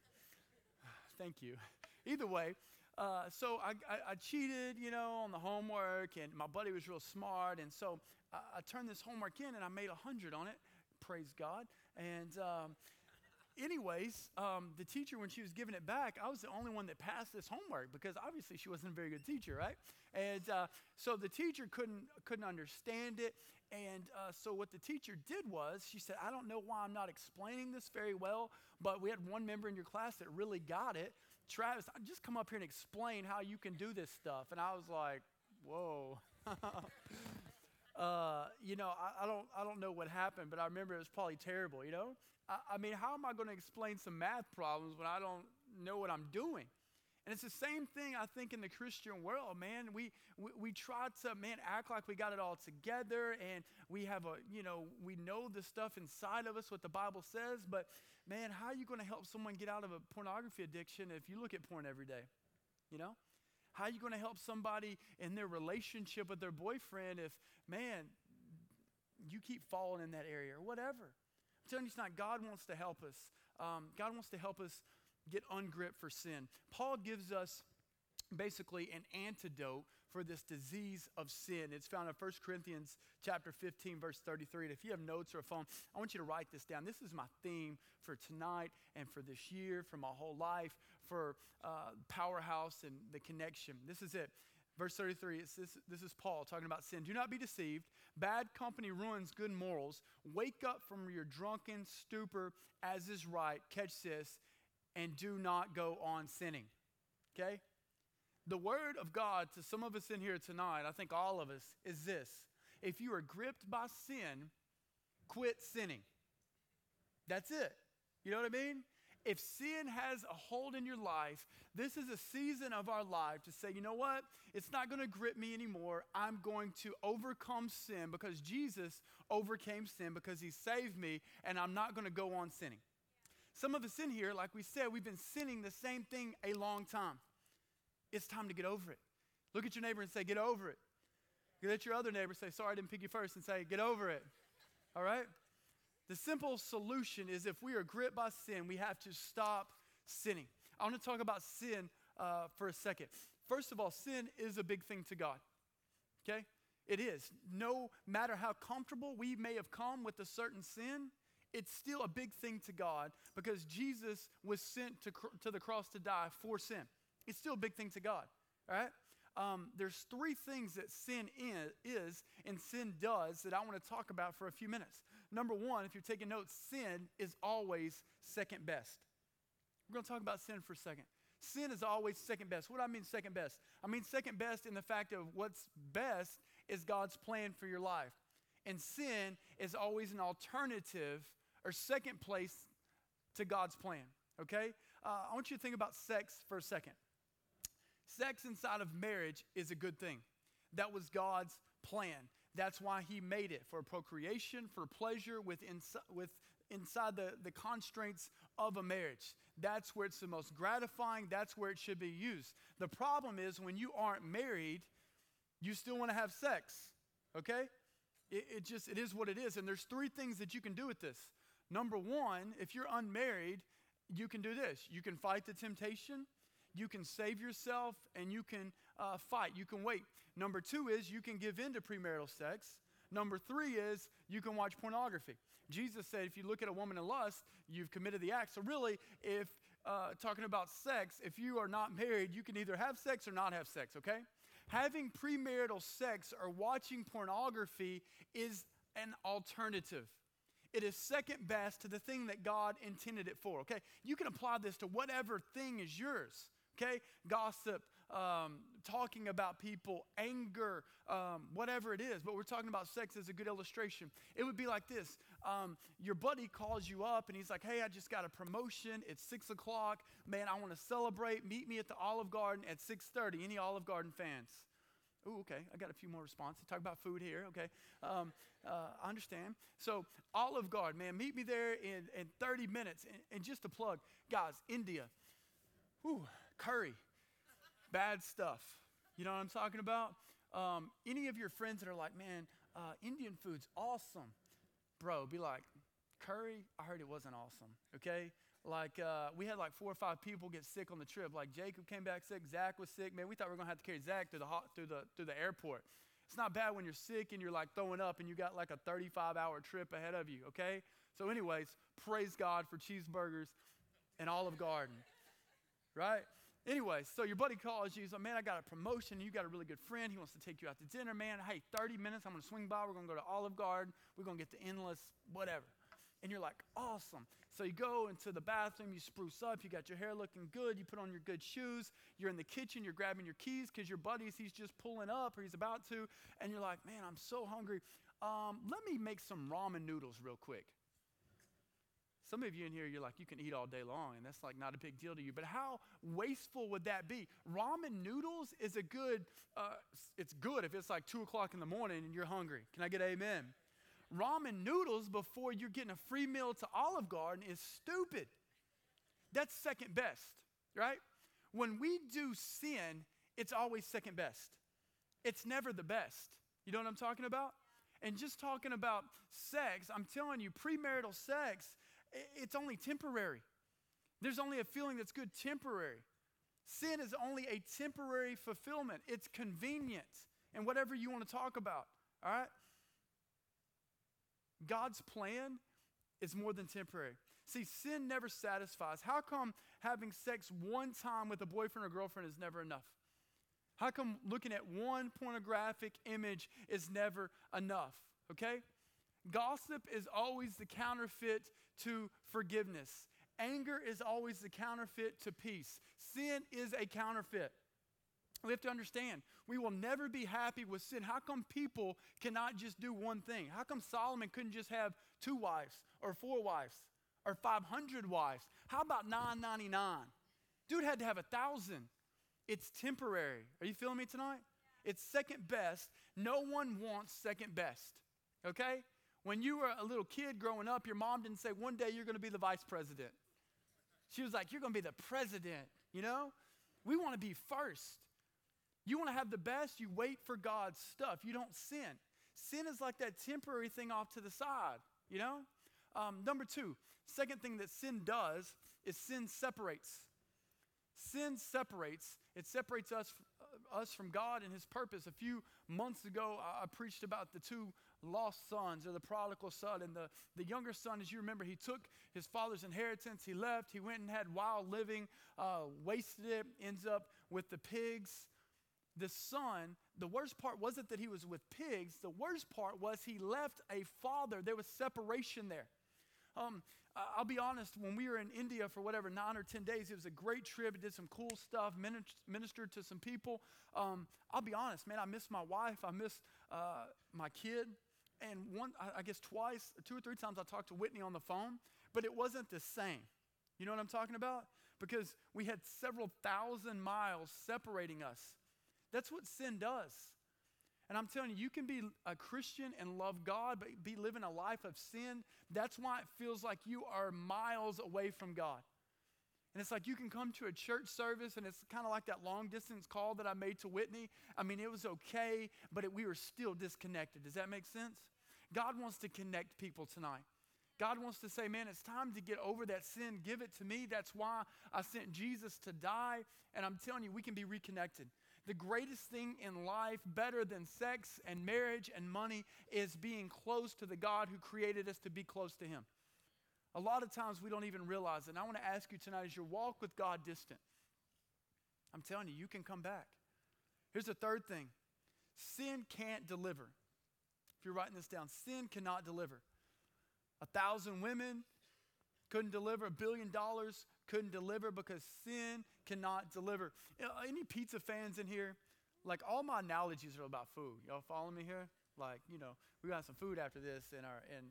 J: Thank you. Either way, uh, so I, I, I, cheated, you know, on the homework, and my buddy was real smart, and so I, I turned this homework in, and I made a hundred on it. Praise God. And um, anyways, um, the teacher, when she was giving it back, I was the only one that passed this homework because obviously she wasn't a very good teacher, right? And uh, so the teacher couldn't couldn't understand it. And uh, so what the teacher did was she said, "I don't know why I'm not explaining this very well, but we had one member in your class that really got it. Travis, just come up here and explain how you can do this stuff." And I was like, "Whoa." Uh, you know, I, I, don't, I don't know what happened, but I remember it was probably terrible, you know? I, I mean, how am I going to explain some math problems when I don't know what I'm doing? And it's the same thing, I think, in the Christian world, man. We, we, we try to, man, act like we got it all together and we have a, you know, we know the stuff inside of us, what the Bible says, but man, how are you going to help someone get out of a pornography addiction if you look at porn every day? You know? How are you going to help somebody in their relationship with their boyfriend if, man, you keep falling in that area or whatever? I'm telling you, it's not. God wants to help us. Um, God wants to help us get ungripped for sin. Paul gives us basically an antidote for this disease of sin. It's found in 1 Corinthians chapter 15 verse 33. And if you have notes or a phone, I want you to write this down. This is my theme for tonight and for this year, for my whole life, for uh, Powerhouse and the connection. This is it. Verse 33, this, this is Paul talking about sin. Do not be deceived. Bad company ruins good morals. Wake up from your drunken stupor as is right. Catch this. And do not go on sinning. Okay? The word of God to some of us in here tonight, I think all of us, is this. If you are gripped by sin, quit sinning. That's it. You know what I mean? If sin has a hold in your life, this is a season of our life to say, you know what? It's not going to grip me anymore. I'm going to overcome sin because Jesus overcame sin because he saved me, and I'm not going to go on sinning. Some of us in here, like we said, we've been sinning the same thing a long time. It's time to get over it. Look at your neighbor and say, Get over it. Look at your other neighbor, say, Sorry, I didn't pick you first, and say, Get over it. All right? The simple solution is if we are gripped by sin, we have to stop sinning. I want to talk about sin uh, for a second. First of all, sin is a big thing to God. Okay? It is. No matter how comfortable we may have come with a certain sin, it's still a big thing to God because Jesus was sent to, cr- to the cross to die for sin. It's still a big thing to God. Right? Um, there's three things that sin is and sin does that I want to talk about for a few minutes. Number one, if you're taking notes, sin is always second best. We're going to talk about sin for a second. Sin is always second best. What do I mean second best? I mean second best in the fact of what's best is God's plan for your life. And sin is always an alternative or second place to God's plan. Okay? Uh, I want you to think about sex for a second. Sex inside of marriage is a good thing. That was God's plan. That's why He made it for procreation, for pleasure, with, with inside the, the constraints of a marriage. That's where it's the most gratifying. That's where it should be used. The problem is when you aren't married, you still want to have sex. Okay? It, it just, it is what it is. And there's three things that you can do with this. Number one, if you're unmarried, you can do this. You can fight the temptation, you can save yourself, and you can uh, fight. You can wait. Number two is you can give in to premarital sex. Number three is you can watch pornography. Jesus said if you look at a woman in lust, you've committed the act. So, really, if uh, talking about sex, if you are not married, you can either have sex or not have sex, okay? Having premarital sex or watching pornography is an alternative. It is second best to the thing that God intended it for, okay? You can apply this to whatever thing is yours, okay? Gossip, um, talking about people, anger, um, whatever it is, but we're talking about sex as a good illustration. It would be like this um, Your buddy calls you up and he's like, Hey, I just got a promotion. It's six o'clock. Man, I want to celebrate. Meet me at the Olive Garden at 6:30. Any Olive Garden fans? Ooh, okay. I got a few more responses. Talk about food here. Okay. Um, uh, I understand. So, Olive Garden, man, meet me there in, in 30 minutes. And, and just to plug, guys, India, whew, curry, bad stuff. You know what I'm talking about? Um, any of your friends that are like, man, uh, Indian food's awesome, bro, be like, curry, I heard it wasn't awesome, okay? Like, uh, we had like four or five people get sick on the trip. Like, Jacob came back sick, Zach was sick. Man, we thought we were gonna have to carry Zach through the, through the, through the airport. It's not bad when you're sick and you're like throwing up and you got like a 35 hour trip ahead of you, okay? So, anyways, praise God for cheeseburgers and Olive Garden, right? Anyway, so your buddy calls you. He's like, man, I got a promotion. You got a really good friend. He wants to take you out to dinner, man. Hey, 30 minutes. I'm going to swing by. We're going to go to Olive Garden. We're going to get the endless, whatever. And you're like, awesome. So you go into the bathroom, you spruce up, you got your hair looking good, you put on your good shoes, you're in the kitchen, you're grabbing your keys because your buddy's, he's just pulling up or he's about to. And you're like, man, I'm so hungry. Um, let me make some ramen noodles real quick. Some of you in here, you're like, you can eat all day long, and that's like not a big deal to you. But how wasteful would that be? Ramen noodles is a good, uh, it's good if it's like two o'clock in the morning and you're hungry. Can I get amen? Ramen noodles before you're getting a free meal to Olive Garden is stupid. That's second best, right? When we do sin, it's always second best. It's never the best. You know what I'm talking about? And just talking about sex, I'm telling you, premarital sex it's only temporary. There's only a feeling that's good temporary. Sin is only a temporary fulfillment, it's convenient and whatever you want to talk about. All right? God's plan is more than temporary. See, sin never satisfies. How come having sex one time with a boyfriend or girlfriend is never enough? How come looking at one pornographic image is never enough? Okay? Gossip is always the counterfeit to forgiveness. Anger is always the counterfeit to peace. Sin is a counterfeit. We have to understand, we will never be happy with sin. How come people cannot just do one thing? How come Solomon couldn't just have two wives or four wives or 500 wives? How about 999? Dude had to have a thousand. It's temporary. Are you feeling me tonight? It's second best. No one wants second best. Okay? When you were a little kid growing up, your mom didn't say, one day you're going to be the vice president. She was like, you're going to be the president, you know? We want to be first. You want to have the best, you wait for God's stuff. You don't sin. Sin is like that temporary thing off to the side, you know? Um, number two, second thing that sin does is sin separates. Sin separates. It separates us, uh, us from God and His purpose. A few months ago, I, I preached about the two lost sons or the prodigal son. And the, the younger son, as you remember, he took his father's inheritance, he left, he went and had wild living, uh, wasted it, ends up with the pigs. The son, the worst part wasn't that he was with pigs, the worst part was he left a father. There was separation there. Um, I'll be honest, when we were in India for whatever, nine or 10 days, it was a great trip. It did some cool stuff, ministered to some people. Um, I'll be honest, man, I missed my wife. I missed uh, my kid. And one, I guess twice, two or three times, I talked to Whitney on the phone, but it wasn't the same. You know what I'm talking about? Because we had several thousand miles separating us. That's what sin does. And I'm telling you, you can be a Christian and love God, but be living a life of sin. That's why it feels like you are miles away from God. And it's like you can come to a church service, and it's kind of like that long distance call that I made to Whitney. I mean, it was okay, but it, we were still disconnected. Does that make sense? God wants to connect people tonight. God wants to say, man, it's time to get over that sin. Give it to me. That's why I sent Jesus to die. And I'm telling you, we can be reconnected. The greatest thing in life, better than sex and marriage and money, is being close to the God who created us to be close to Him. A lot of times we don't even realize it. And I want to ask you tonight is your walk with God distant? I'm telling you, you can come back. Here's the third thing sin can't deliver. If you're writing this down, sin cannot deliver. A thousand women couldn't deliver, a billion dollars couldn't deliver because sin cannot deliver. You know, any pizza fans in here? Like all my analogies are about food. Y'all following me here? Like, you know, we got some food after this in our in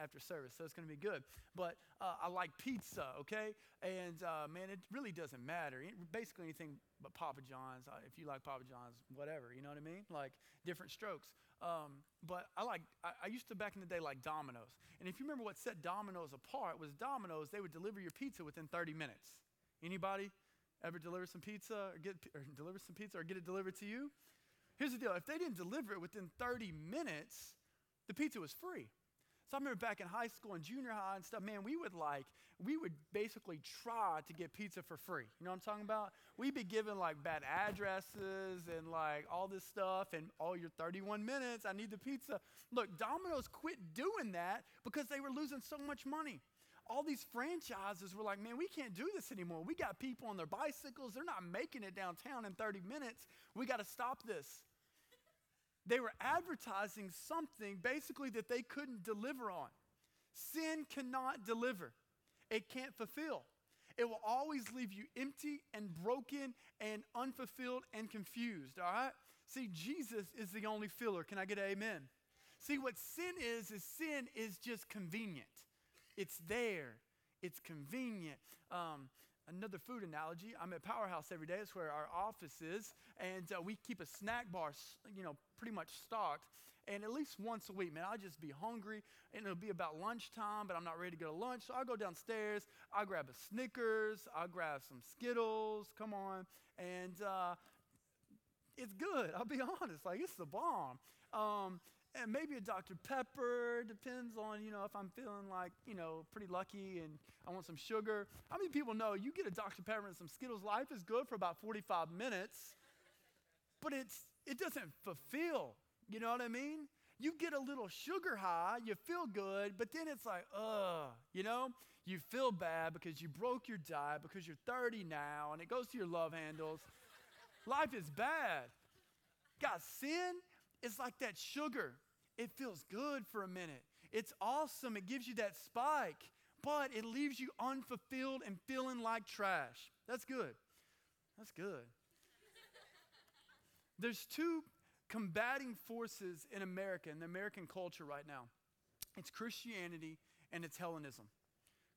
J: after service, so it's gonna be good. But uh, I like pizza, okay? And uh, man, it really doesn't matter. Basically anything but Papa John's. If you like Papa John's, whatever, you know what I mean? Like different strokes. Um, but I like I, I used to back in the day like Domino's. And if you remember what set Domino's apart was Domino's, they would deliver your pizza within 30 minutes. Anybody ever deliver some pizza or get or deliver some pizza or get it delivered to you? Here's the deal if they didn't deliver it within 30 minutes, the pizza was free. So I remember back in high school and junior high and stuff, man, we would like, we would basically try to get pizza for free. You know what I'm talking about? We'd be given like bad addresses and like all this stuff, and oh, you're 31 minutes, I need the pizza. Look, Domino's quit doing that because they were losing so much money all these franchises were like, man, we can't do this anymore. We got people on their bicycles. They're not making it downtown in 30 minutes. We got to stop this. They were advertising something basically that they couldn't deliver on. Sin cannot deliver, it can't fulfill. It will always leave you empty and broken and unfulfilled and confused, all right? See, Jesus is the only filler. Can I get an amen? See, what sin is, is sin is just convenient. It's there, it's convenient. Um, another food analogy. I'm at powerhouse every day. That's where our office is. And uh, we keep a snack bar you know pretty much stocked. And at least once a week man i'll just be hungry. And it'll be about lunchtime but i'm not ready to go to lunch. So i'll go downstairs. I'll grab a snickers. I'll grab some skittles. Come on. And uh, it's good. I'll be honest. Like it's the bomb. Um, and maybe a Dr. Pepper. Depends on, you know, if I'm feeling like, you know, pretty lucky and I want some sugar. How many people know you get a Dr. Pepper and some Skittles? Life is good for about 45 minutes, but it's it doesn't fulfill. You know what I mean? You get a little sugar high, you feel good, but then it's like, ugh, you know? You feel bad because you broke your diet because you're 30 now and it goes to your love handles. Life is bad. God, sin is like that sugar. It feels good for a minute. It's awesome. It gives you that spike, but it leaves you unfulfilled and feeling like trash. That's good. That's good. There's two combating forces in America, in the American culture right now it's Christianity and it's Hellenism.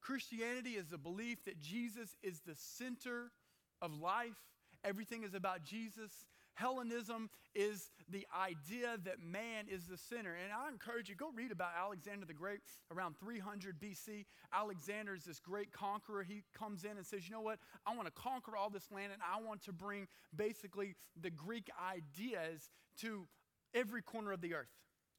J: Christianity is the belief that Jesus is the center of life, everything is about Jesus. Hellenism is the idea that man is the center. And I encourage you, go read about Alexander the Great around 300 BC. Alexander is this great conqueror. He comes in and says, You know what? I want to conquer all this land and I want to bring basically the Greek ideas to every corner of the earth.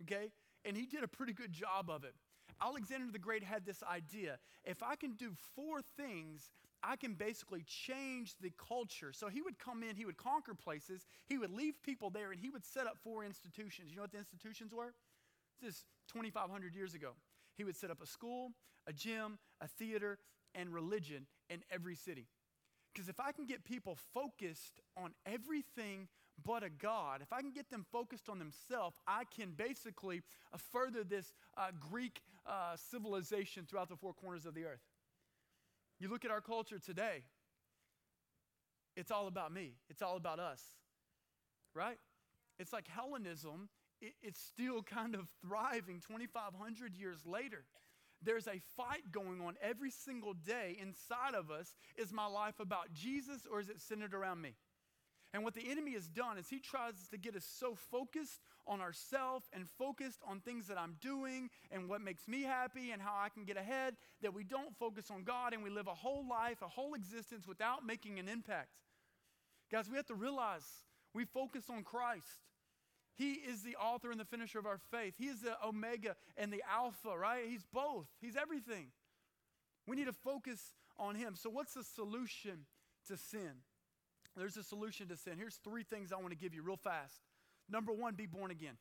J: Okay? And he did a pretty good job of it. Alexander the Great had this idea if I can do four things I can basically change the culture. So he would come in, he would conquer places, he would leave people there, and he would set up four institutions. You know what the institutions were? This is 2,500 years ago. He would set up a school, a gym, a theater, and religion in every city. Because if I can get people focused on everything but a God, if I can get them focused on themselves, I can basically uh, further this uh, Greek uh, civilization throughout the four corners of the earth. You look at our culture today, it's all about me, it's all about us, right? It's like Hellenism, it, it's still kind of thriving 2,500 years later. There's a fight going on every single day inside of us. Is my life about Jesus or is it centered around me? And what the enemy has done is he tries to get us so focused on ourselves and focused on things that I'm doing and what makes me happy and how I can get ahead that we don't focus on God and we live a whole life, a whole existence without making an impact. Guys, we have to realize we focus on Christ. He is the author and the finisher of our faith. He is the Omega and the Alpha, right? He's both, He's everything. We need to focus on Him. So, what's the solution to sin? There's a solution to sin. Here's three things I want to give you real fast. Number one, be born again.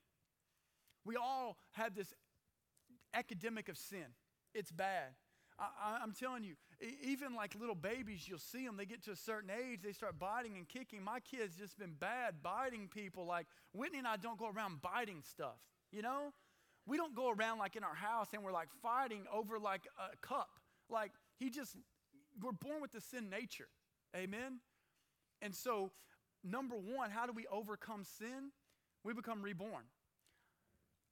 J: We all have this academic of sin, it's bad. I, am telling you, even like little babies, you'll see them, they get to a certain age, they start biting and kicking. My kid's just been bad biting people. Like Whitney and I don't go around biting stuff, you know? We don't go around like in our house and we're like fighting over like a cup. Like he just, we're born with the sin nature. Amen? And so, number one, how do we overcome sin? We become reborn.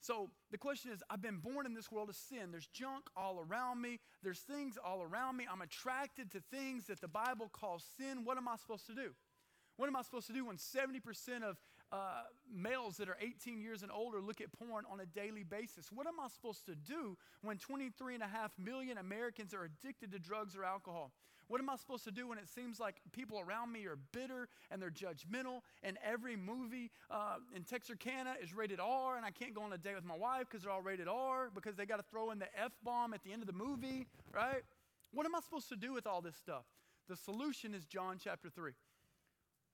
J: So the question is I've been born in this world of sin. There's junk all around me, there's things all around me. I'm attracted to things that the Bible calls sin. What am I supposed to do? What am I supposed to do when 70% of uh, males that are 18 years and older look at porn on a daily basis? What am I supposed to do when 23.5 million Americans are addicted to drugs or alcohol? What am I supposed to do when it seems like people around me are bitter and they're judgmental and every movie uh, in Texarkana is rated R and I can't go on a date with my wife because they're all rated R because they got to throw in the F bomb at the end of the movie, right? What am I supposed to do with all this stuff? The solution is John chapter 3.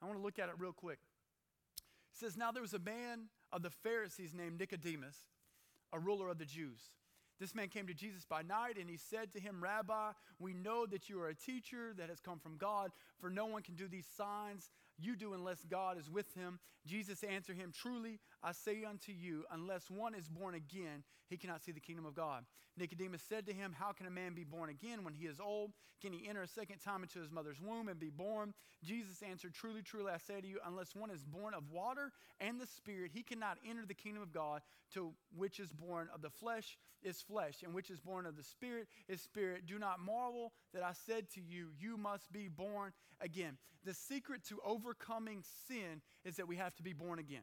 J: I want to look at it real quick. It says, Now there was a man of the Pharisees named Nicodemus, a ruler of the Jews. This man came to Jesus by night and he said to him, Rabbi, we know that you are a teacher that has come from God, for no one can do these signs you do unless God is with him. Jesus answered him, Truly, I say unto you, unless one is born again, he cannot see the kingdom of God. Nicodemus said to him, How can a man be born again when he is old? Can he enter a second time into his mother's womb and be born? Jesus answered, Truly, truly, I say to you, unless one is born of water and the Spirit, he cannot enter the kingdom of God. To which is born of the flesh is flesh, and which is born of the Spirit is spirit. Do not marvel that I said to you, You must be born again. The secret to overcoming sin is that we have to be born again.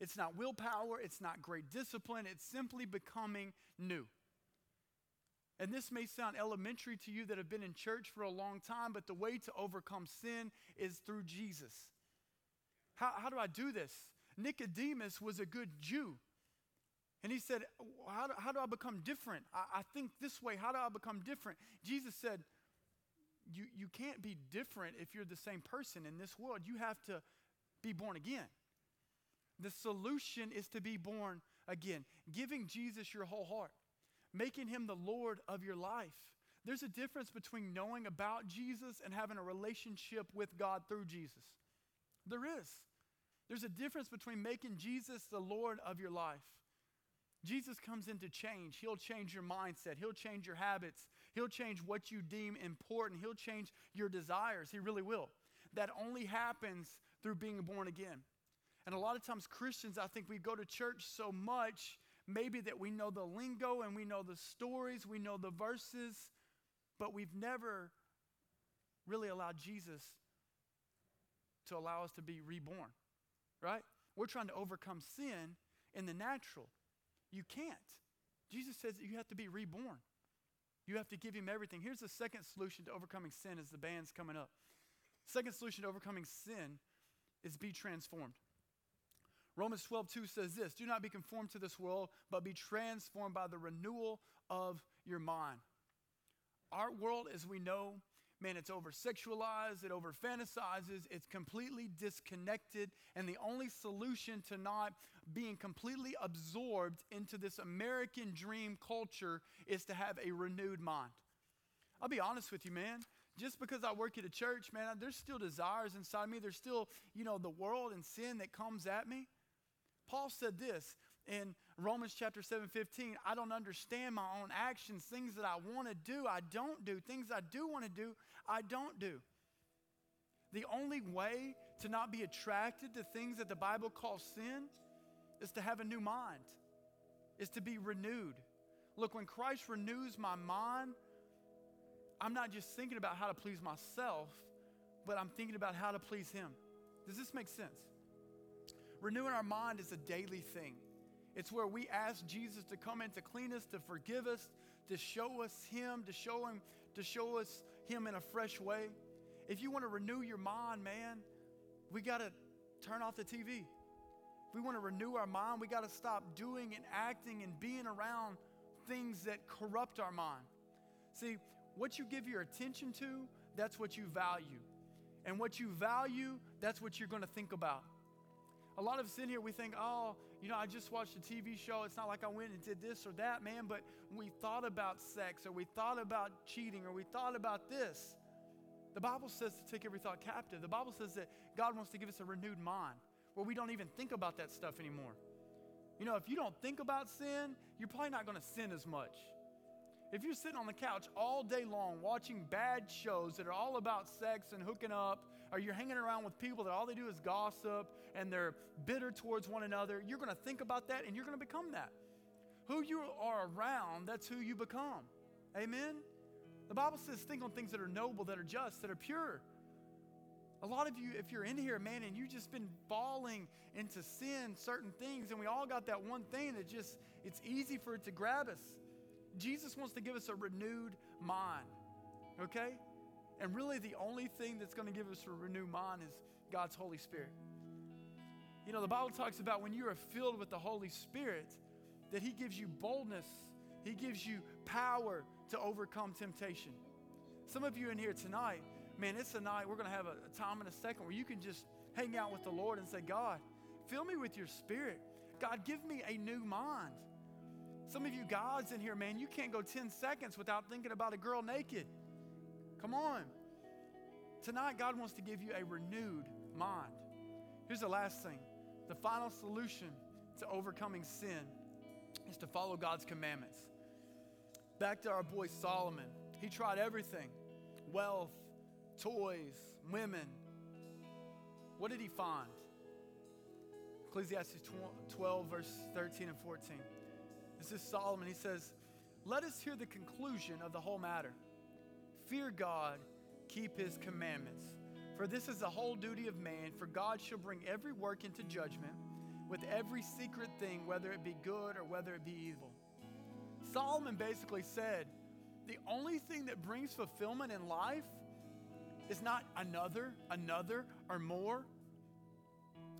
J: It's not willpower, it's not great discipline, it's simply becoming new. And this may sound elementary to you that have been in church for a long time, but the way to overcome sin is through Jesus. How, how do I do this? Nicodemus was a good Jew. And he said, How do, how do I become different? I, I think this way. How do I become different? Jesus said, you, you can't be different if you're the same person in this world. You have to be born again. The solution is to be born again, giving Jesus your whole heart, making him the Lord of your life. There's a difference between knowing about Jesus and having a relationship with God through Jesus. There is. There's a difference between making Jesus the Lord of your life. Jesus comes in to change. He'll change your mindset. He'll change your habits. He'll change what you deem important. He'll change your desires. He really will. That only happens through being born again. And a lot of times, Christians, I think we go to church so much, maybe that we know the lingo and we know the stories, we know the verses, but we've never really allowed Jesus to allow us to be reborn. right? We're trying to overcome sin in the natural. You can't. Jesus says you have to be reborn. You have to give him everything. Here's the second solution to overcoming sin as the band's coming up. Second solution to overcoming sin is be transformed. Romans 12, 2 says this Do not be conformed to this world, but be transformed by the renewal of your mind. Our world, as we know, man, it's over sexualized, it over fantasizes, it's completely disconnected. And the only solution to not being completely absorbed into this American dream culture is to have a renewed mind. I'll be honest with you, man. Just because I work at a church, man, there's still desires inside me. There's still, you know, the world and sin that comes at me. Paul said this in Romans chapter 7 15. I don't understand my own actions. Things that I want to do, I don't do. Things I do want to do, I don't do. The only way to not be attracted to things that the Bible calls sin is to have a new mind, is to be renewed. Look, when Christ renews my mind, I'm not just thinking about how to please myself, but I'm thinking about how to please Him. Does this make sense? Renewing our mind is a daily thing. It's where we ask Jesus to come in to clean us, to forgive us, to show us Him, to show Him, to show us Him in a fresh way. If you want to renew your mind, man, we got to turn off the TV. If we want to renew our mind, we got to stop doing and acting and being around things that corrupt our mind. See, what you give your attention to, that's what you value. And what you value, that's what you're going to think about. A lot of us in here, we think, oh, you know, I just watched a TV show. It's not like I went and did this or that, man, but we thought about sex or we thought about cheating or we thought about this. The Bible says to take every thought captive. The Bible says that God wants to give us a renewed mind where we don't even think about that stuff anymore. You know, if you don't think about sin, you're probably not going to sin as much. If you're sitting on the couch all day long watching bad shows that are all about sex and hooking up, or you're hanging around with people that all they do is gossip and they're bitter towards one another, you're going to think about that and you're going to become that. Who you are around, that's who you become. Amen? The Bible says think on things that are noble, that are just, that are pure. A lot of you, if you're in here, man, and you've just been falling into sin, certain things, and we all got that one thing that just, it's easy for it to grab us. Jesus wants to give us a renewed mind, okay? And really, the only thing that's going to give us a renewed mind is God's Holy Spirit. You know, the Bible talks about when you are filled with the Holy Spirit, that He gives you boldness, He gives you power to overcome temptation. Some of you in here tonight, man, it's a night, we're going to have a, time in a second where you can just hang out with the Lord and say, God, fill me with your Spirit. God, give me a new mind. Some of you guys in here, man, you can't go 10 seconds without thinking about a girl naked. Come on. Tonight, God wants to give you a renewed mind. Here's the last thing the final solution to overcoming sin is to follow God's commandments. Back to our boy Solomon. He tried everything wealth, toys, women. What did he find? Ecclesiastes 12, verse 13 and 14. This is Solomon. He says, Let us hear the conclusion of the whole matter. Fear God, keep his commandments. For this is the whole duty of man, for God shall bring every work into judgment with every secret thing, whether it be good or whether it be evil. Solomon basically said, the only thing that brings fulfillment in life is not another, another, or more.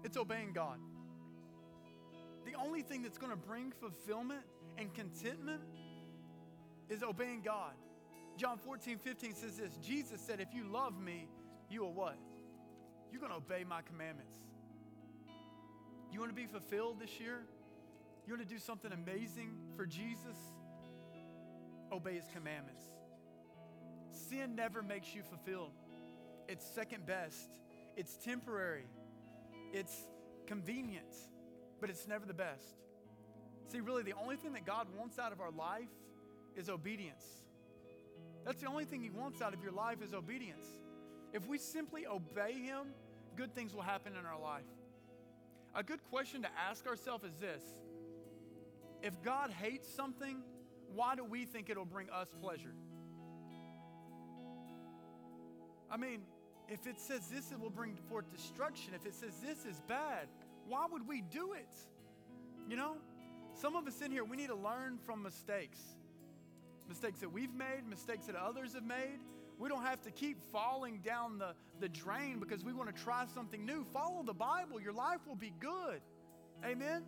J: It's obeying God. The only thing that's going to bring fulfillment and contentment is obeying God. John 14, 15 says this Jesus said, If you love me, you will what? You're going to obey my commandments. You want to be fulfilled this year? You want to do something amazing for Jesus? Obey his commandments. Sin never makes you fulfilled. It's second best. It's temporary. It's convenient, but it's never the best. See, really, the only thing that God wants out of our life is obedience. That's the only thing He wants out of your life is obedience. If we simply obey Him, good things will happen in our life. A good question to ask ourselves is this If God hates something, why do we think it'll bring us pleasure? I mean, if it says this, it will bring forth destruction. If it says this is bad, why would we do it? You know, some of us in here, we need to learn from mistakes. Mistakes that we've made, mistakes that others have made. We don't have to keep falling down the, the drain because we want to try something new. Follow the Bible, your life will be good. Amen?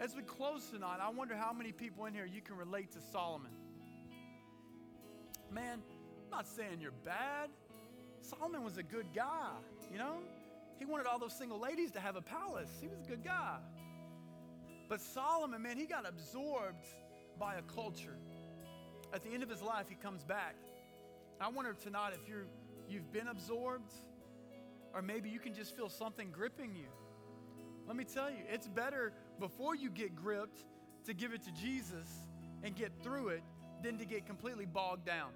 J: As we close tonight, I wonder how many people in here you can relate to Solomon. Man, I'm not saying you're bad. Solomon was a good guy, you know? He wanted all those single ladies to have a palace. He was a good guy. But Solomon, man, he got absorbed by a culture. At the end of his life, he comes back. I wonder tonight if you're, you've been absorbed, or maybe you can just feel something gripping you. Let me tell you, it's better before you get gripped to give it to Jesus and get through it than to get completely bogged down.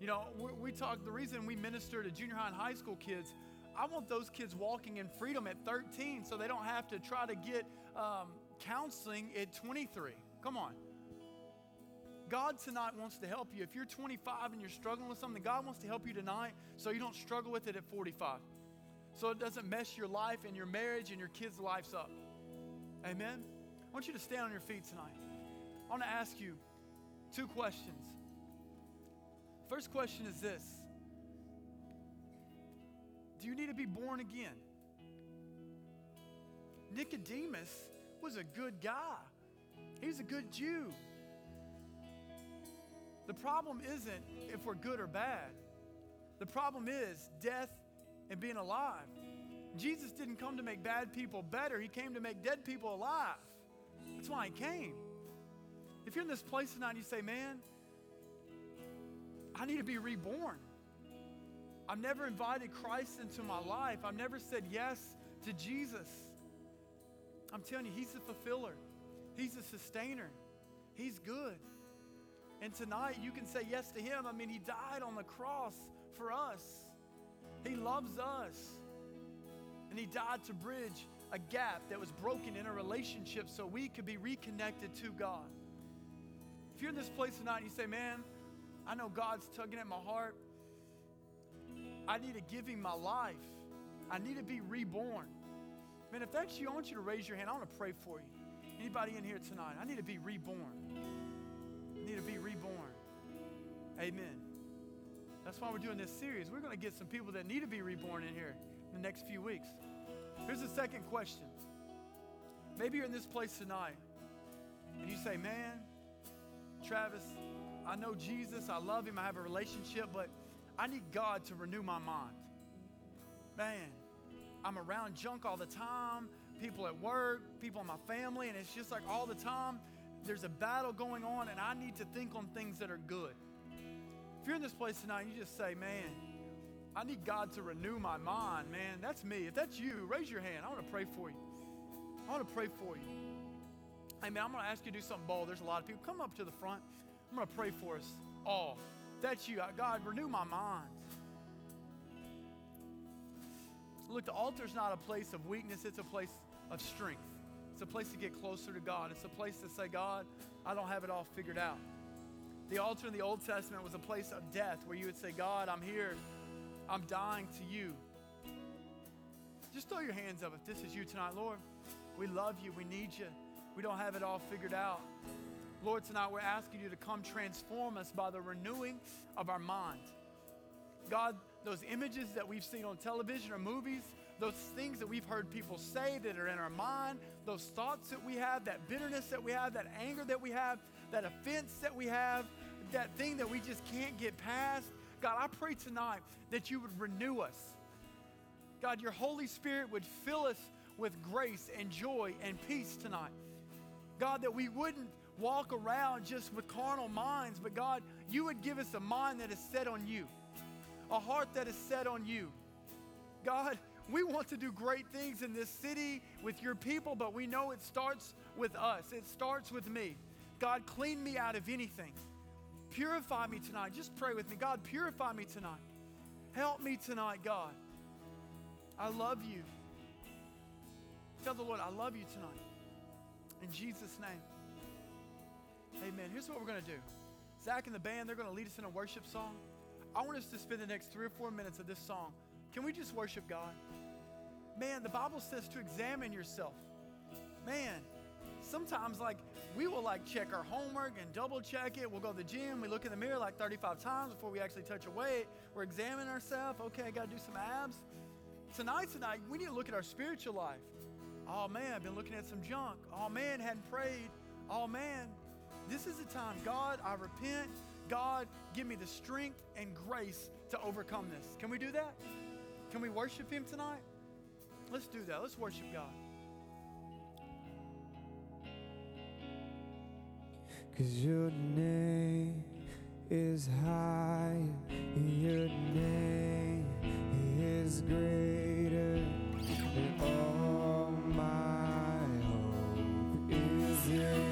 J: You know, we, we talk, the reason we minister to junior high and high school kids, I want those kids walking in freedom at 13 so they don't have to try to get um, counseling at 23. Come on. God tonight wants to help you. If you're 25 and you're struggling with something, God wants to help you tonight so you don't struggle with it at 45. So it doesn't mess your life and your marriage and your kids' lives up. Amen? I want you to stand on your feet tonight. I want to ask you two questions. First question is this Do you need to be born again? Nicodemus was a good guy, he was a good Jew. The problem isn't if we're good or bad. The problem is death and being alive. Jesus didn't come to make bad people better, He came to make dead people alive. That's why He came. If you're in this place tonight and you say, man, I need to be reborn. I've never invited Christ into my life. I've never said yes to Jesus. I'm telling you, He's the fulfiller, He's the sustainer, He's good. And tonight you can say yes to Him. I mean, He died on the cross for us, He loves us. And He died to bridge a gap that was broken in a relationship so we could be reconnected to God. If you're in this place tonight and you say, Man, I know God's tugging at my heart, I need to give Him my life, I need to be reborn. Man, if that's you, I want you to raise your hand. I want to pray for you. Anybody in here tonight? I need to be reborn. Need to be reborn. Amen. That's why we're doing this series. We're going to get some people that need to be reborn in here in the next few weeks. Here's the second question. Maybe you're in this place tonight and you say, Man, Travis, I know Jesus, I love him, I have a relationship, but I need God to renew my mind. Man, I'm around junk all the time, people at work, people in my family, and it's just like all the time there's a battle going on, and I need to think on things that are good. If you're in this place tonight, you just say, Man, I need God to renew my mind, man. That's me. If that's you, raise your hand. I want to pray for you. I want to pray for you. Hey, man, I'm going to ask you to do something bold. There's a lot of people. Come up to the front. I'm going to pray for us all. That's you. God, renew my mind. Look, the altar is not a place of weakness, it's a place of strength. It's a place to get closer to God. It's a place to say, God, I don't have it all figured out. The altar in the Old Testament was a place of death where you would say, God, I'm here. I'm dying to you. Just throw your hands up if this is you tonight. Lord, we love you. We need you. We don't have it all figured out. Lord, tonight we're asking you to come transform us by the renewing of our mind. God, those images that we've seen on television or movies, those things that we've heard people say that are in our mind, those thoughts that we have, that bitterness that we have, that anger that we have, that offense that we have, that thing that we just can't get past. God, I pray tonight that you would renew us. God, your Holy Spirit would fill us with grace and joy and peace tonight. God, that we wouldn't walk around just with carnal minds, but God, you would give us a mind that is set on you, a heart that is set on you. God, we want to do great things in this city with your people, but we know it starts with us. It starts with me. God, clean me out of anything. Purify me tonight. Just pray with me. God, purify me tonight. Help me tonight, God. I love you. Tell the Lord, I love you tonight. In Jesus' name. Amen. Here's what we're going to do Zach and the band, they're going to lead us in a worship song. I want us to spend the next three or four minutes of this song. Can we just worship God? Man, the Bible says to examine yourself. Man, sometimes like we will like check our homework and double check it. We'll go to the gym, we look in the mirror like 35 times before we actually touch a weight. We're examining ourselves. Okay, I got to do some abs. Tonight, tonight, we need to look at our spiritual life. Oh man, I've been looking at some junk. Oh man, hadn't prayed. Oh man, this is the time. God, I repent. God, give me the strength and grace to overcome this. Can we do that? Can we worship Him tonight? Let's do that. Let's worship God.
B: Cause your name is high, your name is greater, and all my hope is in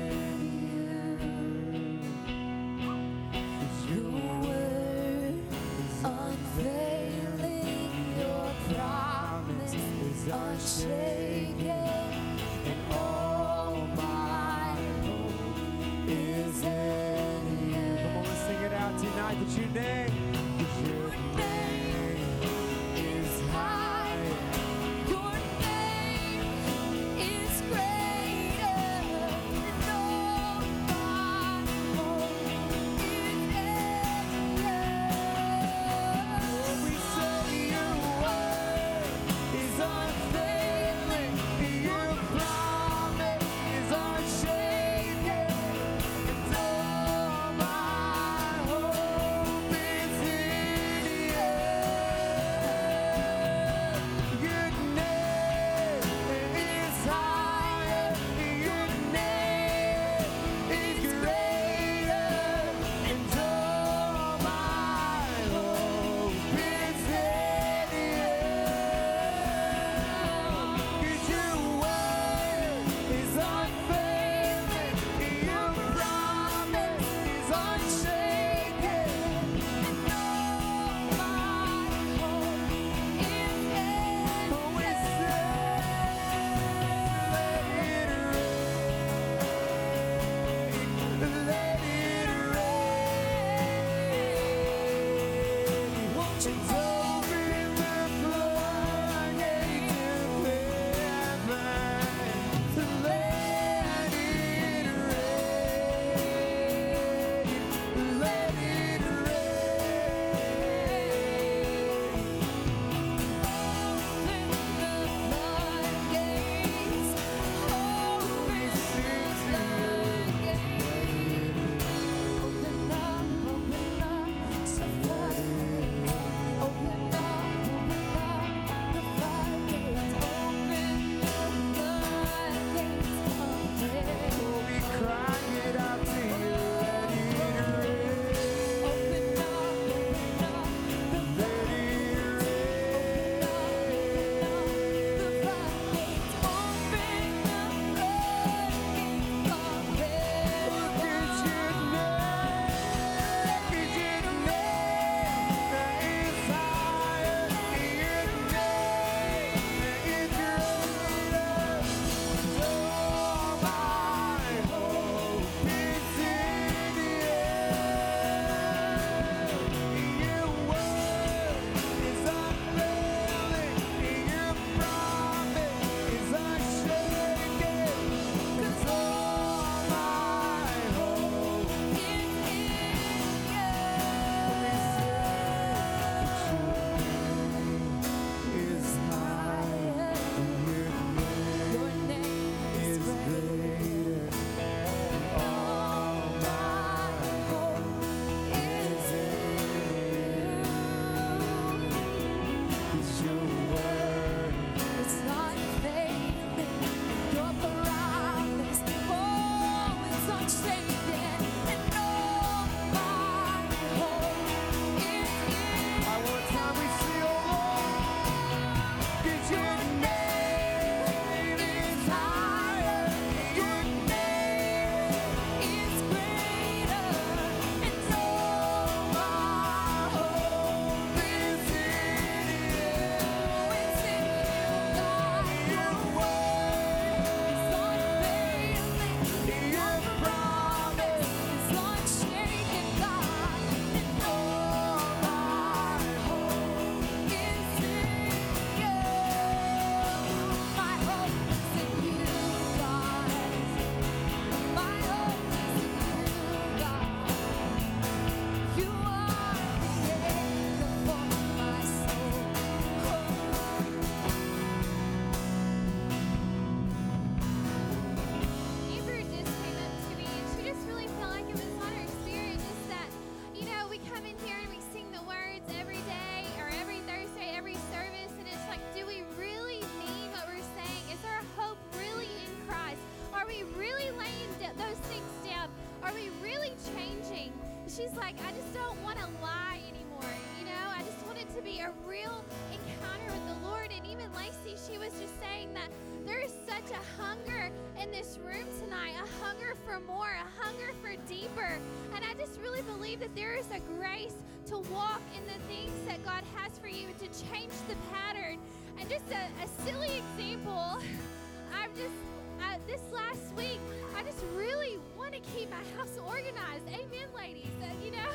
A: room tonight a hunger for more, a hunger for deeper. And I just really believe that there is a grace to walk in the things that God has for you, to change the pattern. And just a, a silly example, I've just, uh, this last week, I just really want to keep my house organized. Amen, ladies. Uh, you know,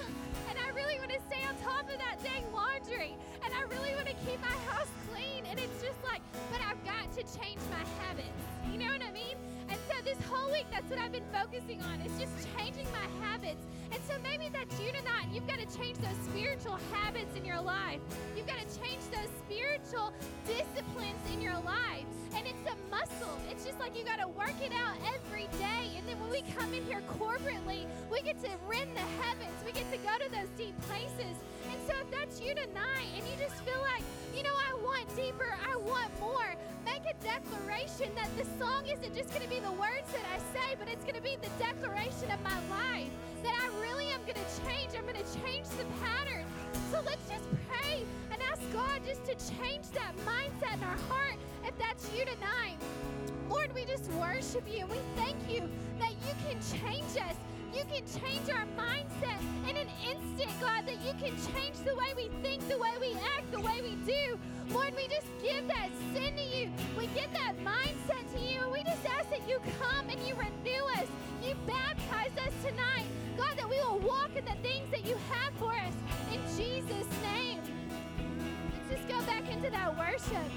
A: and I really want to stay on top of that dang laundry. And I really want to keep my house clean. And it's just like, but I've got to change my habits. You know what I mean? And so this whole week, that's what I've been focusing on. It's just changing my habits. And so maybe that's you tonight. You've got to change those spiritual habits in your life. You've got to change those spiritual disciplines in your life. And it's a muscle. It's just like you got to work it out every day. And then when we come in here corporately, we get to rend the heavens. We get to go to those deep places. And so if that's you tonight and you just feel like, you know, I want deeper, I want more, make a declaration that the song isn't just going to be the words that I say, but it's going to be the declaration of my life. That I really am going to change. I'm going to change the pattern. So let's just pray and ask God just to change that mindset in our heart if that's you tonight. Lord, we just worship you and we thank you that you can change us. You can change our mindset in an instant, God, that you can change the way we think, the way we act, the way we do. Lord, we just give that sin to you. We give that mindset to you, and we just ask that you come and you renew us. You baptize us tonight. God, that we will walk in the things that you have for us. In Jesus' name. Let's just go back into that worship.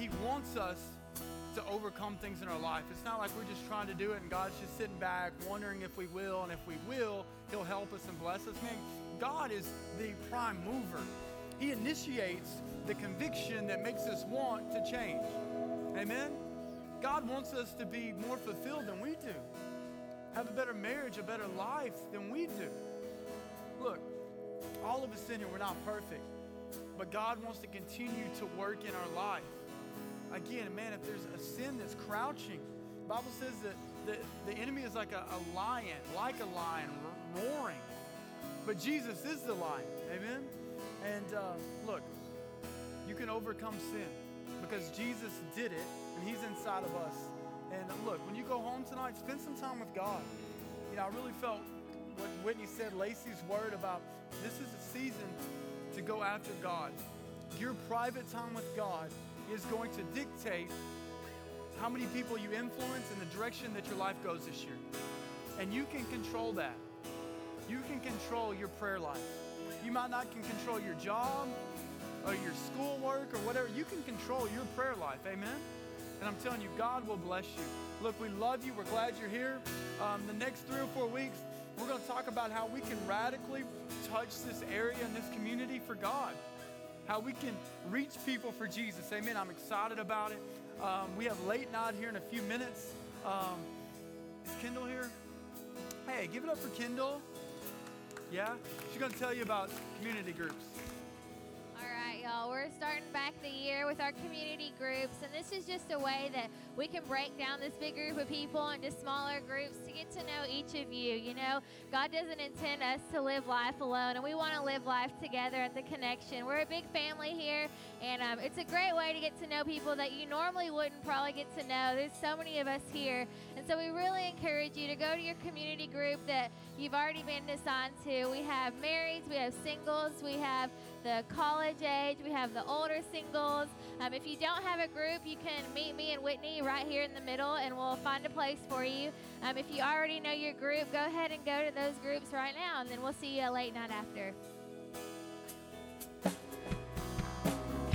J: He wants us to overcome things in our life. It's not like we're just trying to do it and God's just sitting back wondering if we will, and if we will, He'll help us and bless us. Man, God is the prime mover. He initiates the conviction that makes us want to change. Amen? God wants us to be more fulfilled than we do, have a better marriage, a better life than we do. Look, all of us in here, we're not perfect, but God wants to continue to work in our life. Again, man, if there's a sin that's crouching, Bible says that the, the enemy is like a, a lion, like a lion, roaring. But Jesus is the lion. Amen? And uh, look, You can overcome sin because Jesus did it and He's inside of us. And look, when you go home tonight, spend some time with God. You know, I really felt what Whitney said, Lacey's word about this is a season to go after God. Your private time with God is going to dictate how many people you influence and the direction that your life goes this year. And you can control that. You can control your prayer life. You might not can control your job or your schoolwork or whatever. You can control your prayer life. Amen? And I'm telling you, God will bless you. Look, we love you. We're glad you're here. Um, the next three or four weeks, we're going to talk about how we can radically touch this area and this community for God. How we can reach people for Jesus. Amen. I'm excited about it. Um, we have late night here in a few minutes. Um, is Kendall here? Hey, give it up for Kendall. Yeah? She's going to tell you about community groups.
A: We're starting back the year with our community groups, and this is just a way that we can break down this big group of people into smaller groups to get to know each of you. You know, God doesn't intend us to live life alone, and we want to live life together at the connection. We're a big family here, and um, it's a great way to get to know people that you normally wouldn't probably get to know. There's so many of us here, and so we really encourage you to go to your community group that you've already been assigned to. We have marrieds, we have singles, we have the college age, we have the older singles. Um, if you don't have a group, you can meet me and Whitney right here in the middle, and we'll find a place for you. Um, if you already know your group, go ahead and go to those groups right now, and then we'll see you a late night after.